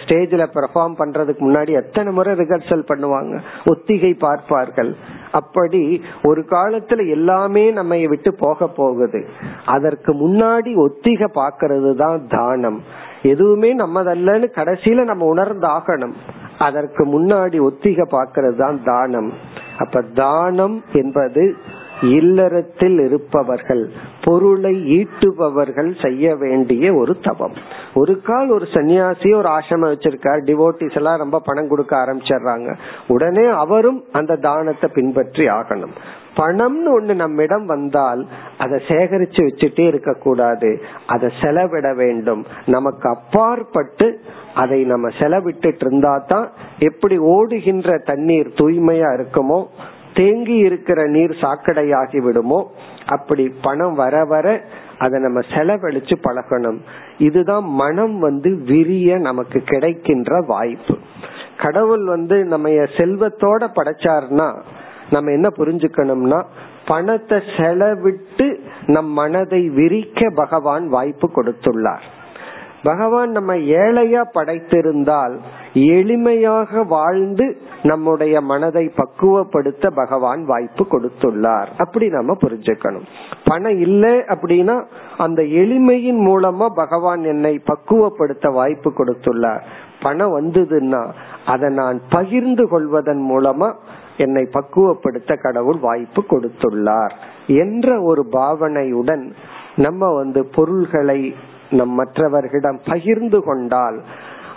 ஸ்டேஜ்ல பெர்ஃபார்ம் பண்றதுக்கு முன்னாடி எத்தனை முறை ரிகர்சல் பண்ணுவாங்க? ஒத்திகை பார்ப்பார்கள். அப்படி ஒரு காலத்துல எல்லாமே நம்ம விட்டு போக போகுது. அதற்கு முன்னாடி ஒத்திக பாக்கிறது தான் தானம். எதுவுமே நம்மதல்லன்னு கடைசியில நம்ம உணர்ந்தாகணும். அதற்கு முன்னாடி ஒத்திக பாக்கிறது தான் தானம். அப்ப தானம் என்பது இல்லறத்தில் இருப்பவர்கள் பொருளை ஈட்டுபவர்கள் செய்ய வேண்டிய ஒரு தவம். ஒரு கால் ஒரு சன்னியாசி ஒரு ஆசிரமம் வச்சிருக்கார் டிவோட்டிஸ் எல்லாம் ரொம்ப பணம் கொடுக்க ஆரம்பிச்சிடுறாங்க. உடனே அவரும் அந்த தானத்தை பின்பற்றி ஆகணும். பணம்னு ஒண்ணு நம்மிடம் வந்தால் அதை சேகரிச்சு வச்சுட்டே இருக்க கூடாது அதை செலவிட வேண்டும். நமக்கு அப்பாற்பட்டு அதை நம்ம செலவிட்டு இருந்தா தான் எப்படி ஓடுகின்ற தண்ணீர் தூய்மையா இருக்குமோ தேங்கி இருக்கிற நீர் சாக்கடையாகி விடுமோ அப்படி பணம் வர வர அதை நம்ம செலவழிச்சு பழகணும். இதுதான் மனம் வந்து விரிய நமக்கு கிடைக்கின்ற வாய்ப்பு. கடவுள் வந்து நம்ம செல்வத்தோட படைச்சாருன்னா நம்ம என்ன புரிஞ்சுக்கணும்னா பணத்தை செலவிட்டு நம் மனதை விரிக்க பகவான் வாய்ப்பு கொடுத்துள்ளார். பகவான் நம்ம ஏழையா படைத்திருந்தால் எளிமையாக வாழ்ந்து நம்முடைய மனதை பக்குவப்படுத்த பகவான் வாய்ப்பு கொடுத்துள்ளார். அப்படி நம்ம புரிஞ்சுக்கணும். பணம் இல்லை அப்படின்னா அந்த எளிமையின் மூலமா பகவான் என்னை பக்குவப்படுத்த வாய்ப்பு கொடுத்துள்ளார். பணம் வந்ததுன்னா அதை நான் பகிர்ந்து கொள்வதன் மூலமா என்னை பக்குவப்படுத்த கடவுள் வாய்ப்பு கொடுத்துள்ளார் என்ற ஒரு பாவனையுடன் நம்ம வந்து பொருள்களை நம் மற்றவர்களிடம் பகிர்ந்து கொண்டால்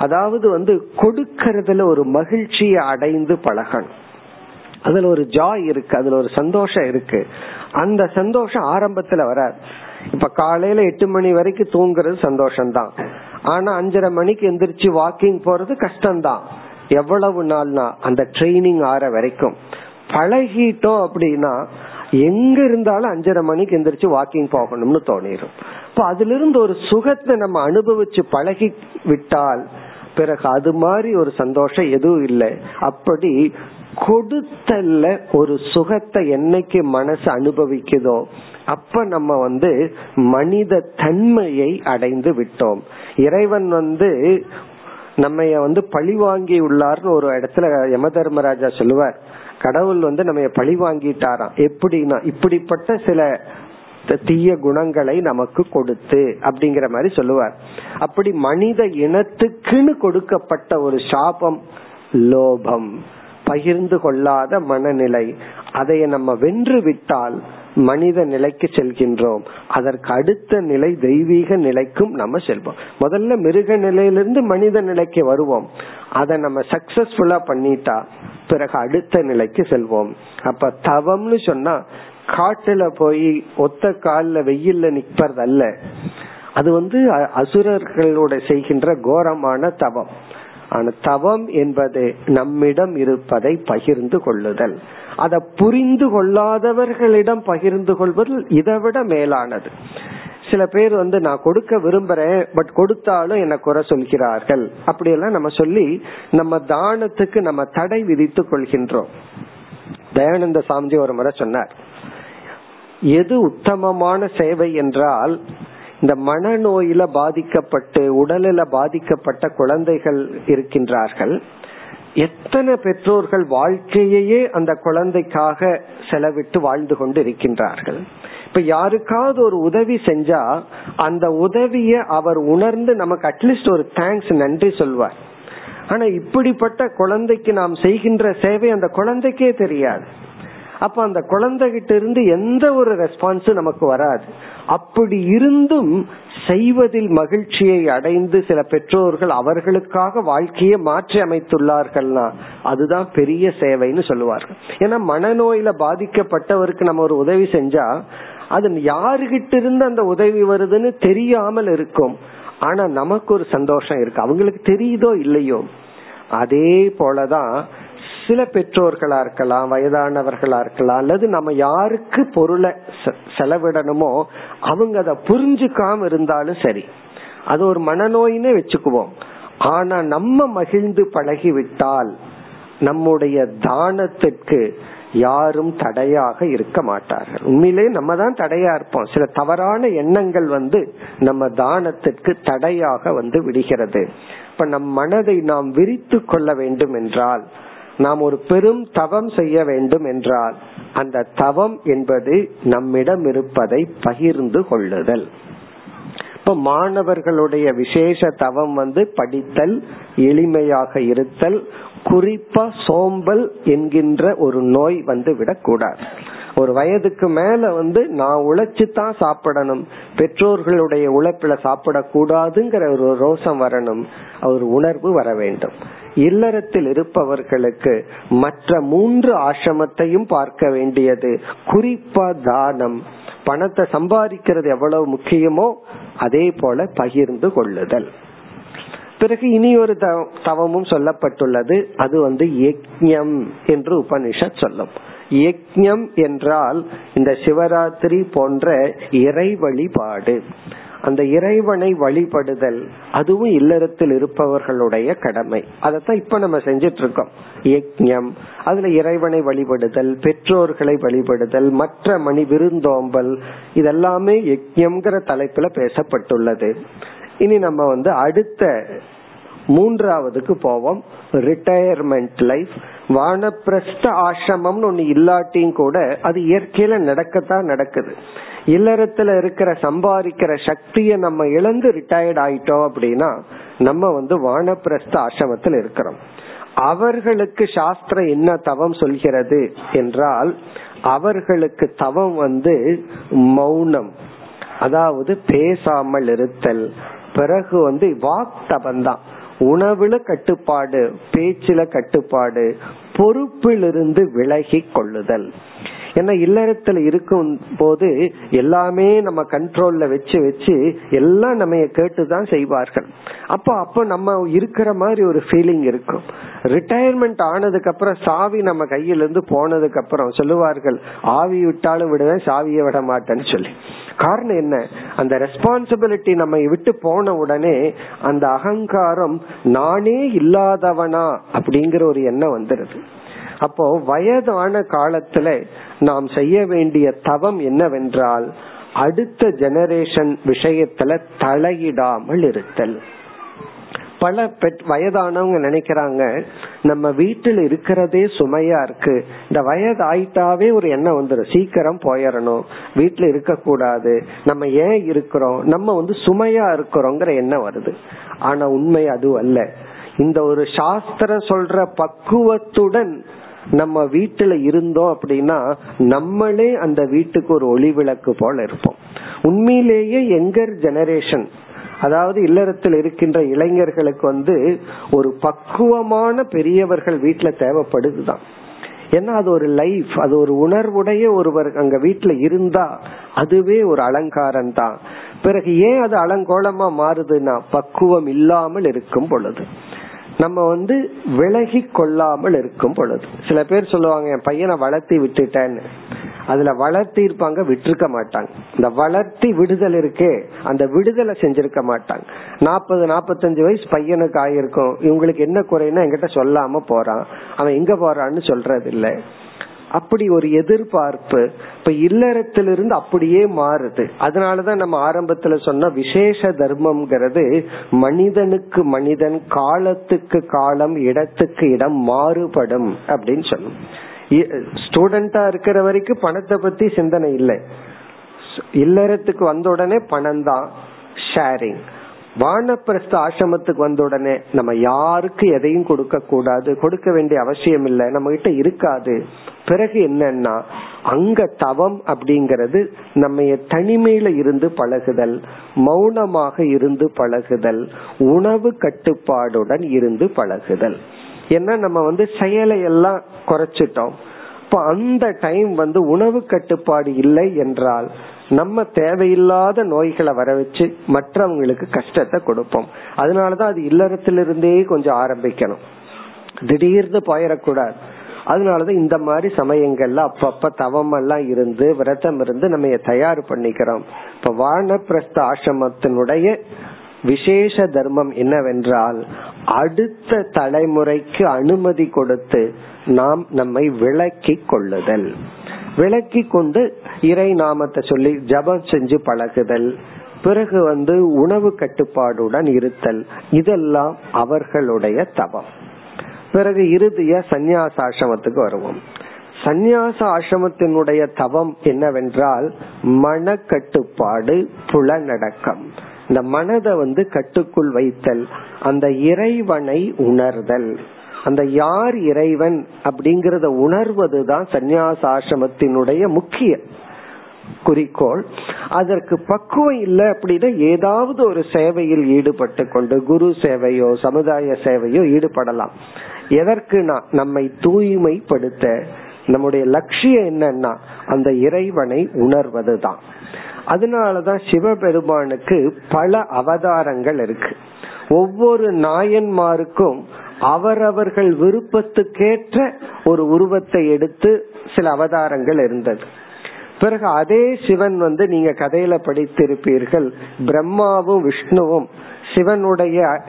அதாவது வந்து கொடுக்கறதுல ஒரு மகிழ்ச்சியை அடைந்து பழகணும். அதுல ஒரு ஜாய் இருக்கு அதுல ஒரு சந்தோஷம் இருக்கு. அந்த சந்தோஷம் ஆரம்பத்துல வராது. இப்ப காலையில எட்டு மணி வரைக்கும் தூங்குறது சந்தோஷம்தான். ஆனா அஞ்சரை மணிக்கு எந்திரிச்சு வாக்கிங் போறது கஷ்டம்தான். எவ்வளவு நாள்னா அந்த ட்ரைனிங் ஆற வரைக்கும். பழகிட்டோம் அப்படின்னா எங்க இருந்தாலும் அஞ்சரை மணிக்கு எந்திரிச்சு வாக்கிங் போகணும்னு தோணிடும் இப்ப அதுல இருந்து ஒரு சுகத்தை நம்ம அனுபவிச்சு பழகி விட்டால் பிறகு அது மாதிரி ஒரு சந்தோஷம் எதுவும் இல்லை. அப்படி கொடுத்தல்ல ஒரு சுகத்தை என்னைக்கு மனசு அனுபவிக்குதோ அப்ப நம்ம வந்து மனித தன்மையை அடைந்து விட்டோம். இறைவன் வந்து நம்ம வந்து பழி வாங்கி உள்ளார்னு ஒரு இடத்துல யம தர்மராஜா சொல்லுவார். கடவுள் வந்து நம்ம பழி வாங்கிட்டாராம் எப்படின்னா இப்படிப்பட்ட சில தீய குணங்களை நமக்கு கொடுத்து அப்படிங்கிற மாதிரி சொல்லுவார். அப்படி மனித இனத்துக்குன்னு கொடுக்கப்பட்ட ஒரு சாபம் லோபம் பகிர்ந்து கொள்ளாத மனநிலை. அதை நம்ம வென்று விட்டால் மனித நிலைக்கு செல்கின்றோம். அதற்கு அடுத்த நிலை தெய்வீக நிலைக்கும் நம்ம செல்வோம். முதல்ல மிருக நிலையிலிருந்து மனித நிலைக்கு வருவோம். அதை நம்ம சக்சஸ்ஃபுல்லா பண்ணிட்டா பிறகு அடுத்த நிலைக்கு செல்வோம். அப்ப தவம்னு சொன்னா காட்டுல போய் ஒத்த கால்ல வெயில்ல நிற்பது அல்ல அது வந்து அசுரர்களோட செய்கின்ற கோரமான தவம். ஆனா தவம் என்பது நம்மிடம் இருப்பதை பகிர்ந்து கொள்ளுதல். அதை புரிந்து கொள்ளாதவர்களிடம் பகிர்ந்து கொள்வது இதை விட மேலானது. சில பேர் வந்து நான் கொடுக்க விரும்புறேன் பட் கொடுத்தாலும் என்ன குறை சொல்கிறார்கள். அப்படியெல்லாம் நம்ம சொல்லி நம்ம தானத்துக்கு நம்ம தடை விதித்துக் கொள்கின்றோம். தயானந்த சாமிஜி ஒரு முறை சொன்னார். எது உத்தமமான சேவை என்றால் இந்த மனநோயில பாதிக்கப்பட்டு உடலில பாதிக்கப்பட்ட குழந்தைகள் இருக்கின்றார்கள். எத்தனை பெற்றோர்கள் வாழ்க்கையே அந்த குழந்தைக்காக செலவிட்டு வாழ்ந்து கொண்டு இருக்கின்றார்கள். இப்ப யாருக்காவது ஒரு உதவி செஞ்சா அந்த உதவிய அவர் உணர்ந்து நமக்கு அட்லீஸ்ட் ஒரு தேங்க்ஸ் நன்றி சொல்வார். ஆனா இப்படிப்பட்ட குழந்தைக்கு நாம் செய்கின்ற சேவை அந்த குழந்தைக்கே தெரியாது. அப்ப அந்த குழந்தைகிட்ட இருந்து எந்த ஒரு ரெஸ்பான்ஸும் நமக்கு வராது. அப்படி இருந்தும் செய்வதில் மகிழ்ச்சியை அடைந்து சில பெற்றோர்கள் அவர்களுக்காக வாழ்க்கையை மாற்றி அமைத்துள்ளார்கள்னா அதுதான் பெரிய சேவைன்னு சொல்லுவார்கள். ஏன்னா மனநோயில பாதிக்கப்பட்டவருக்கு நம்ம ஒரு உதவி செஞ்சா அது யாருகிட்ட இருந்து அந்த உதவி வருதுன்னு தெரியாமல் இருக்கும். ஆனா நமக்கு ஒரு சந்தோஷம் இருக்கு. அவங்களுக்கு தெரியுதோ இல்லையோ? அதே போலதான் சில பெற்றோர்களா இருக்கலாம் வயதானவர்களா இருக்கலாம் அல்லது நம்ம யாருக்கு பொருளை செலவிடணுமோ அவங்க அதை புரிஞ்சுக்காம இருந்தாலும் சரி. அது ஒரு மனநோயினே வச்சுக்குவோம். ஆனா நம்ம மகிழ்ந்து பழகிவிட்டால் நம்முடைய தானத்திற்கு யாரும் தடையாக இருக்க மாட்டார்கள். உண்மையிலே நம்ம தான் தடையா இருப்போம். சில தவறான எண்ணங்கள் வந்து நம்ம தானத்திற்கு தடையாக வந்து விடுகிறது. இப்ப நம் மனதை நாம் விரித்து கொள்ள வேண்டும் என்றால் நாம் ஒரு பெரும் தவம் செய்ய வேண்டும் என்றால் அந்த தவம் என்பது நம்மிடம் இருப்பதை பகிர்ந்து கொள்ளுதல். இப்ப மாணவர்களுடைய விசேஷ தவம் வந்து படித்தல் எளிமையாக இருத்தல் குறிப்பா சோம்பல் என்கின்ற ஒரு நோய் வந்து விடக்கூடாது. ஒரு வயதுக்கு மேல வந்து நான் உழைச்சு தான் சாப்பிடணும் பெற்றோர்களுடைய உழைப்புல சாப்பிடக்கூடாதுங்கிற ஒரு ரோசம் வரணும் ஒரு உணர்வு வர வேண்டும். இல்லறத்தில் இருப்பவர்களுக்கு மற்ற மூன்று ஆசிரமத்தையும் பார்க்க வேண்டியது. குறிப்பா தானம். பணத்தை சம்பாதிக்கிறது எவ்வளவு முக்கியமோ அதே போல பகிர்ந்து கொள்ளுதல். பிறகு இனி ஒரு தவமும் சொல்லப்பட்டுள்ளது. அது வந்து யக்ஞம் என்று உபனிஷத் சொல்லும். யக்ஞம் என்றால் இந்த சிவராத்திரி போன்ற இறை வழிபாடு அந்த இறைவனை வழிபடுதல் அதுவும் இல்லறத்தில் இருப்பவர்களுடைய கடமை. அதைத்தான் இப்ப நம்ம செஞ்சிட்டு இருக்கோம் யக்ஞம் அதுல இறைவனை வழிபடுதல் பெற்றோர்களை வழிபடுதல் மற்ற மணி விருந்தோம்பல் இதெல்லாமே யக்ஞம்ங்கிற தலைப்புல பேசப்பட்டுள்ளது. இனி நம்ம வந்து அடுத்த மூன்றாவதுக்கு போவோம். ரிட்டையர்மெண்ட் லைஃப் வானப்பிரஸ்த ஆசிரமம்னு ஒண்ணு இல்லாட்டியும் கூட அது இயற்கையில நடக்கத்தான் நடக்குது. இல்லறத்துல இருக்கிற சம்பாதிக்கிற சக்தியை நம்ம இழந்து ரிட்டையர்ட் ஆயிட்டோம் அப்படின்னா நம்ம வந்து வானப்பிரஸ்த ஆசிரமத்தில் இருக்கிறோம். அவர்களுக்கு சாஸ்திரம் என்ன தவம் சொல்கிறது என்றால் அவர்களுக்கு தவம் வந்து மௌனம். அதாவது பேசாமல் இருத்தல். பிறகு வந்து வாக் தபந்தான் தான். உணவுல கட்டுப்பாடு பேச்சுல கட்டுப்பாடு பொறுப்பிலிருந்து விலகி கொள்ளுதல். ஏன்னா இல்லறத்துல இருக்கும் போது எல்லாமே நம்ம கண்ட்ரோல்ல வச்சு வச்சு எல்லாம் நம்ம கேட்டுதான் செய்வார்கள். அப்ப அப்ப நம்ம இருக்கிற மாதிரி ஒரு ஃபீலிங் இருக்கும். ரிட்டையர்மெண்ட் ஆனதுக்கு அப்புறம் சாவி நம்ம கையில இருந்து போனதுக்கு அப்புறம் சொல்லுவார்கள் ஆவி விட்டாலும் விடுவேன் சாவியை விட மாட்டேன்னு சொல்லி. காரணம் என்ன? அந்த ரெஸ்பான்சிபிலிட்டி நம்ம விட்டு போன உடனே அந்த அகங்காரம் நானே இல்லாதவனா? அப்படிங்கிற ஒரு எண்ணம் வந்துருது. அப்போ வயதான காலத்துல நாம் செய்ய வேண்டிய தவம் என்னவென்றால் அடுத்த ஜெனரேஷன் விஷயத்துல தலையிடாமல் இருத்தல். பல பெட் வயதானவங்க நினைக்கிறாங்க நம்ம வீட்டில் இருக்கிறதே சுமையா இருக்கு. இந்த வயது ஆயிட்டாவே ஒரு எண்ணம் வந்துடும் சீக்கிரம் போயிடணும். வீட்டுல இருக்க கூடாது நம்ம ஏன் இருக்கிறோம்? நம்ம வந்து சுமையா இருக்கிறோங்கிற எண்ணம் வருது. ஆனா உண்மை அது அல்ல. இந்த ஒரு சாஸ்திரம் சொல்ற பக்குவத்துடன் நம்ம வீட்டுல இருந்தோம் அப்படின்னா நம்மளே அந்த வீட்டுக்கு ஒரு ஒளி விளக்கு போல இருப்போம். உண்மையிலேயே எங்கர் ஜெனரேஷன் அதாவது இல்லறத்தில் இருக்கின்ற இளைஞர்களுக்கு வந்து ஒரு பக்குவமான பெரியவர்கள் வீட்டுல தேவைப்படுதுதான். ஏன்னா அது ஒரு லைஃப் அது ஒரு உணர்வுடைய ஒருவர் அங்க வீட்டுல இருந்தா அதுவே ஒரு அலங்காரம் தான் பிறகு ஏன் அது அலங்கோலமா மாறுதுன்னா பக்குவம் இல்லாமல் இருக்கும் பொழுது. நம்ம வந்து விலகி கொள்ளாமல் இருக்கும் பொழுது. சில பேர் சொல்லுவாங்க என் பையனை வளர்த்தி விட்டுட்டேன்னு அதுல வளர்த்தி இருப்பாங்க விட்டுருக்க மாட்டாங்க. இந்த வளர்த்தி விடுதல் இருக்கே அந்த விடுதலை செஞ்சிருக்க மாட்டாங்க. நாற்பது நாற்பத்தஞ்சு வயசு பையனுக்கு ஆயிருக்கும். இவங்களுக்கு என்ன குறைன்னா என்கிட்ட சொல்லாம போறான். அவன் எங்க போறான்னு சொல்றது இல்லை அப்படி ஒரு எதிர்பார்ப்பு இப்ப இல்லறத்திலிருந்து அப்படியே மாறுது. அதனாலதான் நம்ம ஆரம்பத்துல சொன்ன விசேஷ தர்மம்ங்கிறது மனிதனுக்கு மனிதன் காலத்துக்கு காலம் இடத்துக்கு இடம் மாறுபடும் அப்படின்னு சொன்னோம் ஸ்டூடெண்டா இருக்கிற வரைக்கும் பணத்தை பத்தி சிந்தனை இல்லை. இல்லறத்துக்கு வந்த உடனே பணம் தான் ஷேரிங் வானப்பிரஸ்த ஆசிரமத்துக்கு வந்த உடனே நம்ம யாருக்கு எதையும் கொடுக்க கூடாது கொடுக்க வேண்டிய அவசியம் இல்லை நம்ம கிட்ட இருக்காது. பிறகு என்னன்னா அங்க தவம் அப்படிங்கறது நம்ம தனிமையில இருந்து பழகுதல் மௌனமாக இருந்து பழகுதல் உணவு கட்டுப்பாடுடன் இருந்து பழகுதல். ஏன்னா நம்ம வந்து செயலை எல்லாம் குறைச்சிட்டோம். இப்ப அந்த டைம் வந்து உணவு கட்டுப்பாடு இல்லை என்றால் நம்ம தேவையில்லாத நோய்களை வர வச்சு மற்றவங்களுக்கு கஷ்டத்தை கொடுப்போம். அதனாலதான் அது இல்லறத்திலிருந்தே கொஞ்சம் ஆரம்பிக்கணும். திடீர்னு போயிடக்கூடாது அதனாலதான் இந்த மாதிரி சமயங்கள்ல அப்பப்ப தவம் எல்லாம் இருந்து விரதம் இருந்து நம்ம தயார் பண்ணிக்கிறோம். இப்ப வானப்பிரஸ்த ஆசிரமத்தினுடைய விசேஷ தர்மம் என்னவென்றால் அடுத்த தலைமுறைக்கு அனுமதி கொடுத்து நாம் நம்மை விளக்கி கொள்ளுதல். விளக்கி கொண்டு இறை நாமத்தை சொல்லி ஜபம் செஞ்சு பழகுதல் பிறகு வந்து உணவு கட்டுப்பாடுடன் இருத்தல் இதெல்லாம் அவர்களுடைய தவம் பிறகு இறுதிய சந்நியாச ஆசிரமத்துக்கு வருவோம். சந்நியாச ஆசிரமத்தினுடைய தவம் என்னவென்றால் மன கட்டுப்பாடு புலநடக்கம் இந்த மனதை வந்து கட்டுக்குள் வைத்தல் அந்த இறைவனை உணர்தல். அந்த யார் இறைவன் அப்படிங்கறத உணர்வதுதான் சந்நியாச ஆசிரமத்தினுடைய முக்கிய குறிக்கோள். அதற்கு பக்குவம் இல்லை அப்படின்னா ஏதாவது ஒரு சேவையில் ஈடுபட்டு கொண்டு குரு சேவையோ சமுதாய சேவையோ ஈடுபடலாம். எதற்குனா நம்மை தூய்மைப்படுத்த நம்முடைய லட்சியம் என்னன்னா அந்த இறைவனை உணர்வதுதான். அதனாலதான் சிவபெருமானுக்கு பல அவதாரங்கள் இருக்கு. ஒவ்வொரு நாயன்மாருக்கும் அவரவர்கள் விருப்பத்துக்கேற்ற ஒரு உருவத்தை எடுத்து சில அவதாரங்கள் இருந்தது. பிறகு அதே சிவன் வந்து நீங்க கதையில படித்திருப்பீர்கள். பிரம்மாவும் விஷ்ணுவும் சிவனுடைய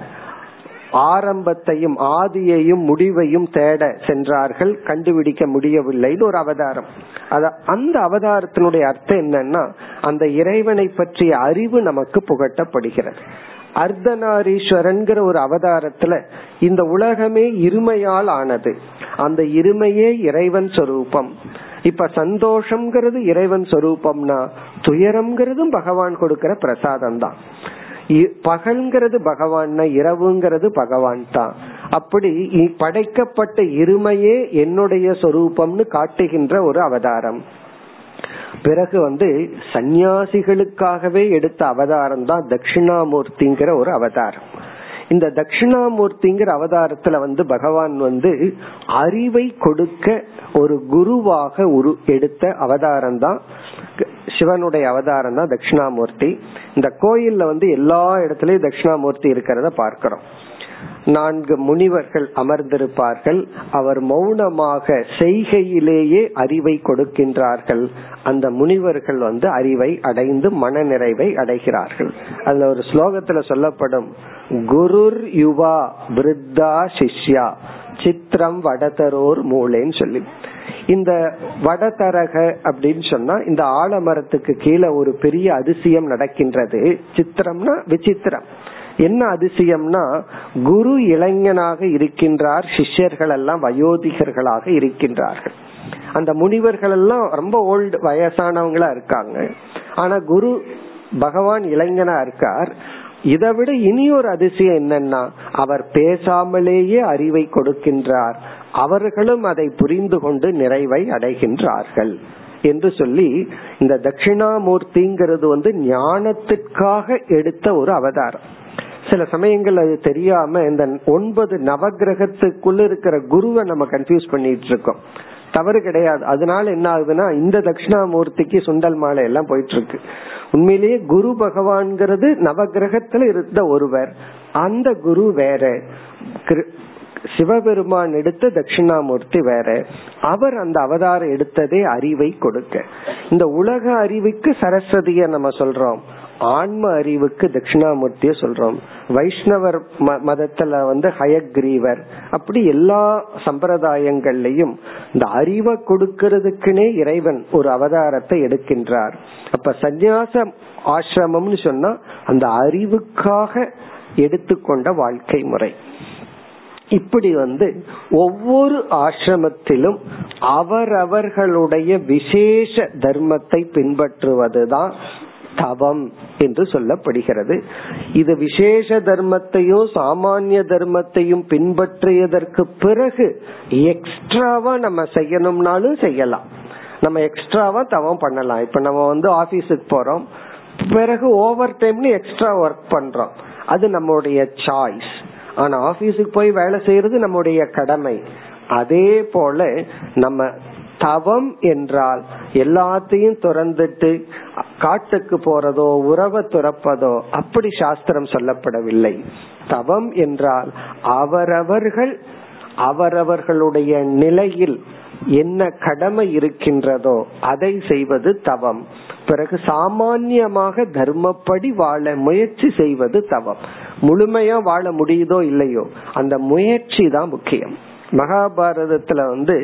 ஆரம்பத்தையும் ஆதியையும் முடிவையும் தேட சென்றார்கள். கண்டுபிடிக்க முடியவில்லைன்னு ஒரு அவதாரம். அத அந்த அவதாரத்தினுடைய அர்த்தம் என்னன்னா அந்த இறைவனை பற்றிய அறிவு நமக்கு புகட்டப்படுகிறது. அர்த்தநாரீஸ்வரன்கிற ஒரு அவதாரத்துல இந்த உலகமே இருமையால் ஆனது. அந்த இருமையே இறைவன் சொரூபம். இப்ப சந்தோஷம்ங்கிறது இறைவன் சொரூபம்னா துயரம்ங்கிறதும் பகவான் கொடுக்கிற பிரசாதம் தான் பகல்ங்கிறது பகவான் இரவுங்கிறது பகவான் தான் அப்படி படைக்கப்பட்ட இருமையே என்னுடைய சொரூபம்னு காட்டுகின்ற ஒரு அவதாரம். பிறகு வந்து சந்நியாசிகளுக்காகவே எடுத்த அவதாரம் தான் தட்சிணாமூர்த்திங்கிற ஒரு அவதாரம். இந்த தட்சிணாமூர்த்திங்கிற அவதாரத்துல வந்து பகவான் வந்து அறிவை கொடுக்க ஒரு குருவாக உரு எடுத்த அவதாரம் தான் சிவனுடைய அவதாரம் தான் தட்சிணாமூர்த்தி. இந்த கோயில்ல வந்து எல்லா இடத்துலயும் தட்சிணாமூர்த்தி இருக்கிறத பார்க்கிறோம். நான்கு முனிவர்கள் அமர்ந்திருப்பார்கள். அவர் மௌனமாக செய்கையிலேயே அறிவை கொடுக்கின்றார்கள். அந்த முனிவர்கள் வந்து அறிவை அடைந்து மன நிறைவை அடைகிறார்கள். அதுல ஒரு ஸ்லோகத்துல சொல்லப்படும் குருர் யுவா விருத்தா சிஷ்யா சித்திரம் வடதரோர் மூளைன்னு சொல்லி. இந்த வடதரக அப்படின்னு சொன்னா இந்த ஆலமரத்துக்கு கீழே ஒரு பெரிய அதிசயம் நடக்கின்றது. சித்திரம்னா விசித்திரம். என்ன அதிசயம்னா குரு இளைஞனாக இருக்கின்றார் சிஷ்யர்கள் எல்லாம் வயோதிகர்களாக இருக்கின்றார்கள். அந்த முனிவர்கள் எல்லாம் ரொம்ப ஓல்டு வயசானவங்களா இருக்காங்க. ஆனா குரு பகவான் இளைஞனா இருக்கார். இதை விட இனி ஒரு அதிசயம் என்னன்னா அவர் பேசாமலேயே அறிவை கொடுக்கின்றார். அவர்களும் அதை புரிந்து கொண்டு நிறைவை அடைகின்றார்கள் என்று சொல்லி இந்த தட்சிணாமூர்த்திங்கிறது வந்து ஞானத்திற்காக எடுத்த ஒரு அவதாரம். சில சமயங்கள் அது தெரியாம இந்த ஒன்பது நவகிரகத்துக்குள்ள இருக்கிற குருவை நம்ம கன்ஃபியூஸ் பண்ணிட்டு இருக்கோம். தவறு கிடையாது. அதனால என்ன ஆகுதுன்னா இந்த தட்சிணாமூர்த்திக்கு சுண்டல் மாலை எல்லாம் போயிட்டு இருக்கு உண்மையிலேயே குரு பகவான்கிறது நவகிரகத்துல இருந்த ஒருவர். அந்த குரு வேற. சிவபெருமான் எடுத்த தட்சிணாமூர்த்தி வேற. அவர் அந்த அவதாரம் எடுத்ததே அறிவை கொடுக்க. இந்த உலக அறிவுக்கு சரஸ்வதிய நம்ம சொல்றோம். ஆன்ம அறிவுக்கு தட்சிணாமூர்த்திய சொல்றோம். வைஷ்ணவர் மதத்துல வந்து ஹயக்ரீவர். அப்படி எல்லா சம்பிரதாயங்கள்லயும் இந்த அறிவை கொடுக்கறதுக்குனே இறைவன் ஒரு அவதாரத்தை எடுக்கின்றார். அப்ப சந்நியாச ஆசிரமம்னு சொன்னா அந்த அறிவுக்காக எடுத்துக்கொண்ட வாழ்க்கை முறை. இப்படி வந்து ஒவ்வொரு ஆசிரமத்திலும் அவரவர்களுடைய விசேஷ தர்மத்தை பின்பற்றுவதுதான் தவம் என்று சொல்லப்படுகிறது. இது விசேஷ தர்மத்தையும் சாமானிய தர்மத்தையும் பின்பற்றியதற்கு பிறகு எக்ஸ்ட்ராவா நம்ம செய்யணும்னாலும் செய்யலாம். நம்ம எக்ஸ்ட்ராவா தவம் பண்ணலாம். இப்ப நம்ம வந்து ஆபீஸுக்கு போறோம். பிறகு ஓவர் டைம்னு எக்ஸ்ட்ரா ஒர்க் பண்றோம். அது நம்மளுடைய சாய்ஸ் ஆனா ஆபீஸுக்கு போய் வேலை செய்யறது நம்முடைய கடமை. அதே போல நம்ம தவம் என்றால் எல்லாத்தையும் துறந்துட்டு காட்டுக்கு போறதோ உறவை துறப்பதோ அப்படி சாஸ்திரம் சொல்லப்படவில்லை. தவம் என்றால் அவரவர்கள் அவரவர்களுடைய நிலையில் என்ன கடமை இருக்கின்றதோ அதை செய்வது தவம். பிறகு சாமான்யமாக தர்மப்படி வாழ முயற்சி செய்வது தவம். முழுமையா வாழ முடியுதோ இல்லையோ அந்த முயற்சி தான் முக்கியம். மகாபாரதத்துல வந்து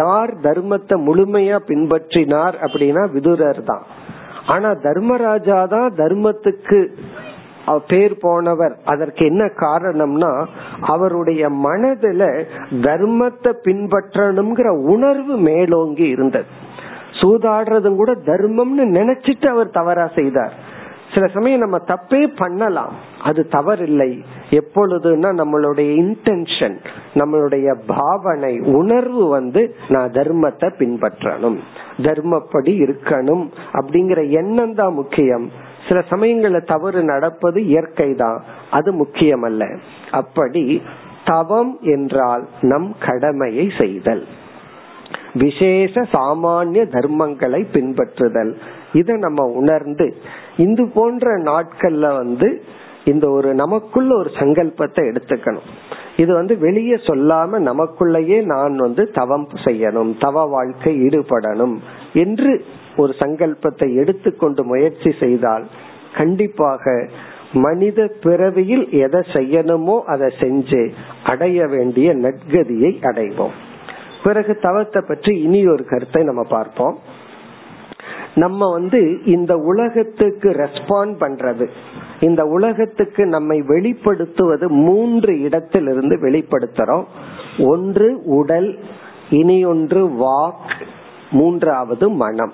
யார் தர்மத்தை முழுமையா பின்பற்றினார் அப்படின்னா விதுரர் தான். ஆனா தர்மராஜா தான் தர்மத்துக்கு பேர் போனவர். அதற்கு என்ன காரணம்னா அவருடைய மனதுல தர்மத்தை பின்பற்றணுங்கிற உணர்வு மேலோங்கி இருந்தது. சூதாடுறதும் கூட தர்மம்னு நினைச்சிட்டு அவர் தவறா செய்தார். சில சமயம் நம்ம தப்பே பண்ணலாம். அது தவறில்லை. எப்பொழுதுன்னா நம்மளுடைய இன்டென்ஷன் நம்மளுடைய பாவனை உணர்வு வந்து நான் தர்மத்தை பின்பற்றணும். தர்மப்படி இருக்கணும் அப்படிங்கிற எண்ணம் தான் முக்கியம். சில சமயங்கள்ல தவறு நடப்பது இயற்கை தான் அது முக்கியம் அல்ல அப்படி தவம் என்றால் நம் கடமையை செய்தல். விசேஷ சாமானிய தர்மங்களை பின்பற்றுதல். இதை நம்ம உணர்ந்து இது போன்ற நாட்கள்ல வந்து இந்த ஒரு நமக்குள்ள ஒரு சங்கல்பத்தை எடுத்துக்கணும். இது வந்து வெளியே சொல்லாம நமக்குள்ளேயே நான் வந்து தவம் செய்யணும் தவ வாழ்க்கை ஈடுபடணும் என்று ஒரு சங்கல்பத்தை எடுத்துக்கொண்டு முயற்சி செய்தால் கண்டிப்பாக மனித பிறவியில் எதை செய்யணுமோ அதை செஞ்சு அடைய வேண்டிய நற்கதியை அடைவோம். பிறகு தவத்தை பற்றி இனி ஒரு கருத்தை நம்ம பார்ப்போம். நம்ம வந்து இந்த உலகத்துக்கு ரெஸ்பாண்ட் பண்றது இந்த உலகத்துக்கு நம்மை வெளிப்படுத்துவது மூன்று இடத்திலிருந்து வெளிப்படுத்துறோம். ஒன்று உடல் இனி ஒன்று வாக் மூன்றாவது மனம்.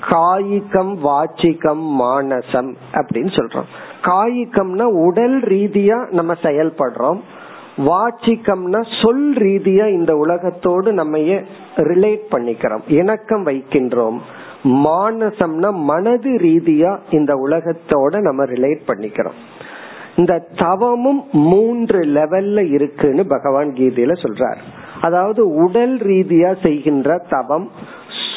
காயிக்கம் வாச்சிக்கம் மானசம் அப்படின்னு சொல்றோம். காயிக்கம்னா உடல் ரீதியா நம்ம செயல்படுறோம். வாச்சிக்கம்னா சொல் ரீதியா இந்த உலகத்தோடு நம்ம ரிலேட் பண்ணிக்கிறோம் இணக்கம் வைக்கின்றோம். மானசம்னா மனது ரீதியா இந்த உலகத்தோட நம்ம ரிலேட் பண்ணிக்கிறோம். இந்த தவமும் மூன்று லெவல்ல இருக்குன்னு பகவான் கீதையில சொல்றார். அதாவது உடல் ரீதியா செய்கின்ற தவம்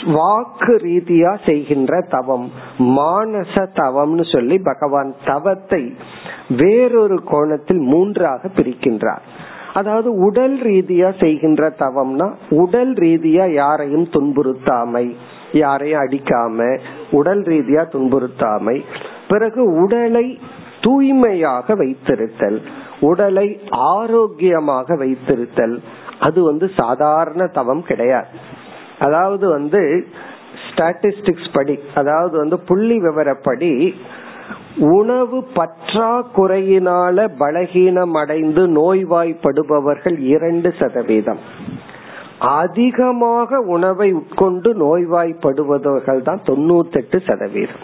வாக்கு ரீதியா செய்கின்ற தவம். மானச தவம்னு சொல்லி பகவான் தவத்தை வேறொரு கோணத்தில் மூன்றாக பிரிக்கின்றார். அதாவது உடல் ரீதியா செய்கின்ற தவம்னா உடல் ரீதியா யாரையும் துன்புறுத்தாமை யாரையும் அடிக்காம உடல் ரீதியா துன்புறுத்தாமை. பிறகு உடலை தூய்மையாக வைத்திருத்தல் உடலை ஆரோக்கியமாக வைத்திருத்தல். அது வந்து சாதாரண தவம் கிடையாது. அதாவது வந்து ஸ்டாட்டிஸ்டிக்ஸ் படி அதாவது வந்து புள்ளி விவரப்படி உணவு பற்றாக்குறையினால பலகீனம் அடைந்து நோய்வாய்ப்படுபவர்கள் இரண்டு சதவீதம். அதிகமாக உணவை உட்கொண்டு நோய்வாய்ப்படுபவர்கள் தான் தொண்ணூத்தி எட்டு சதவீதம்.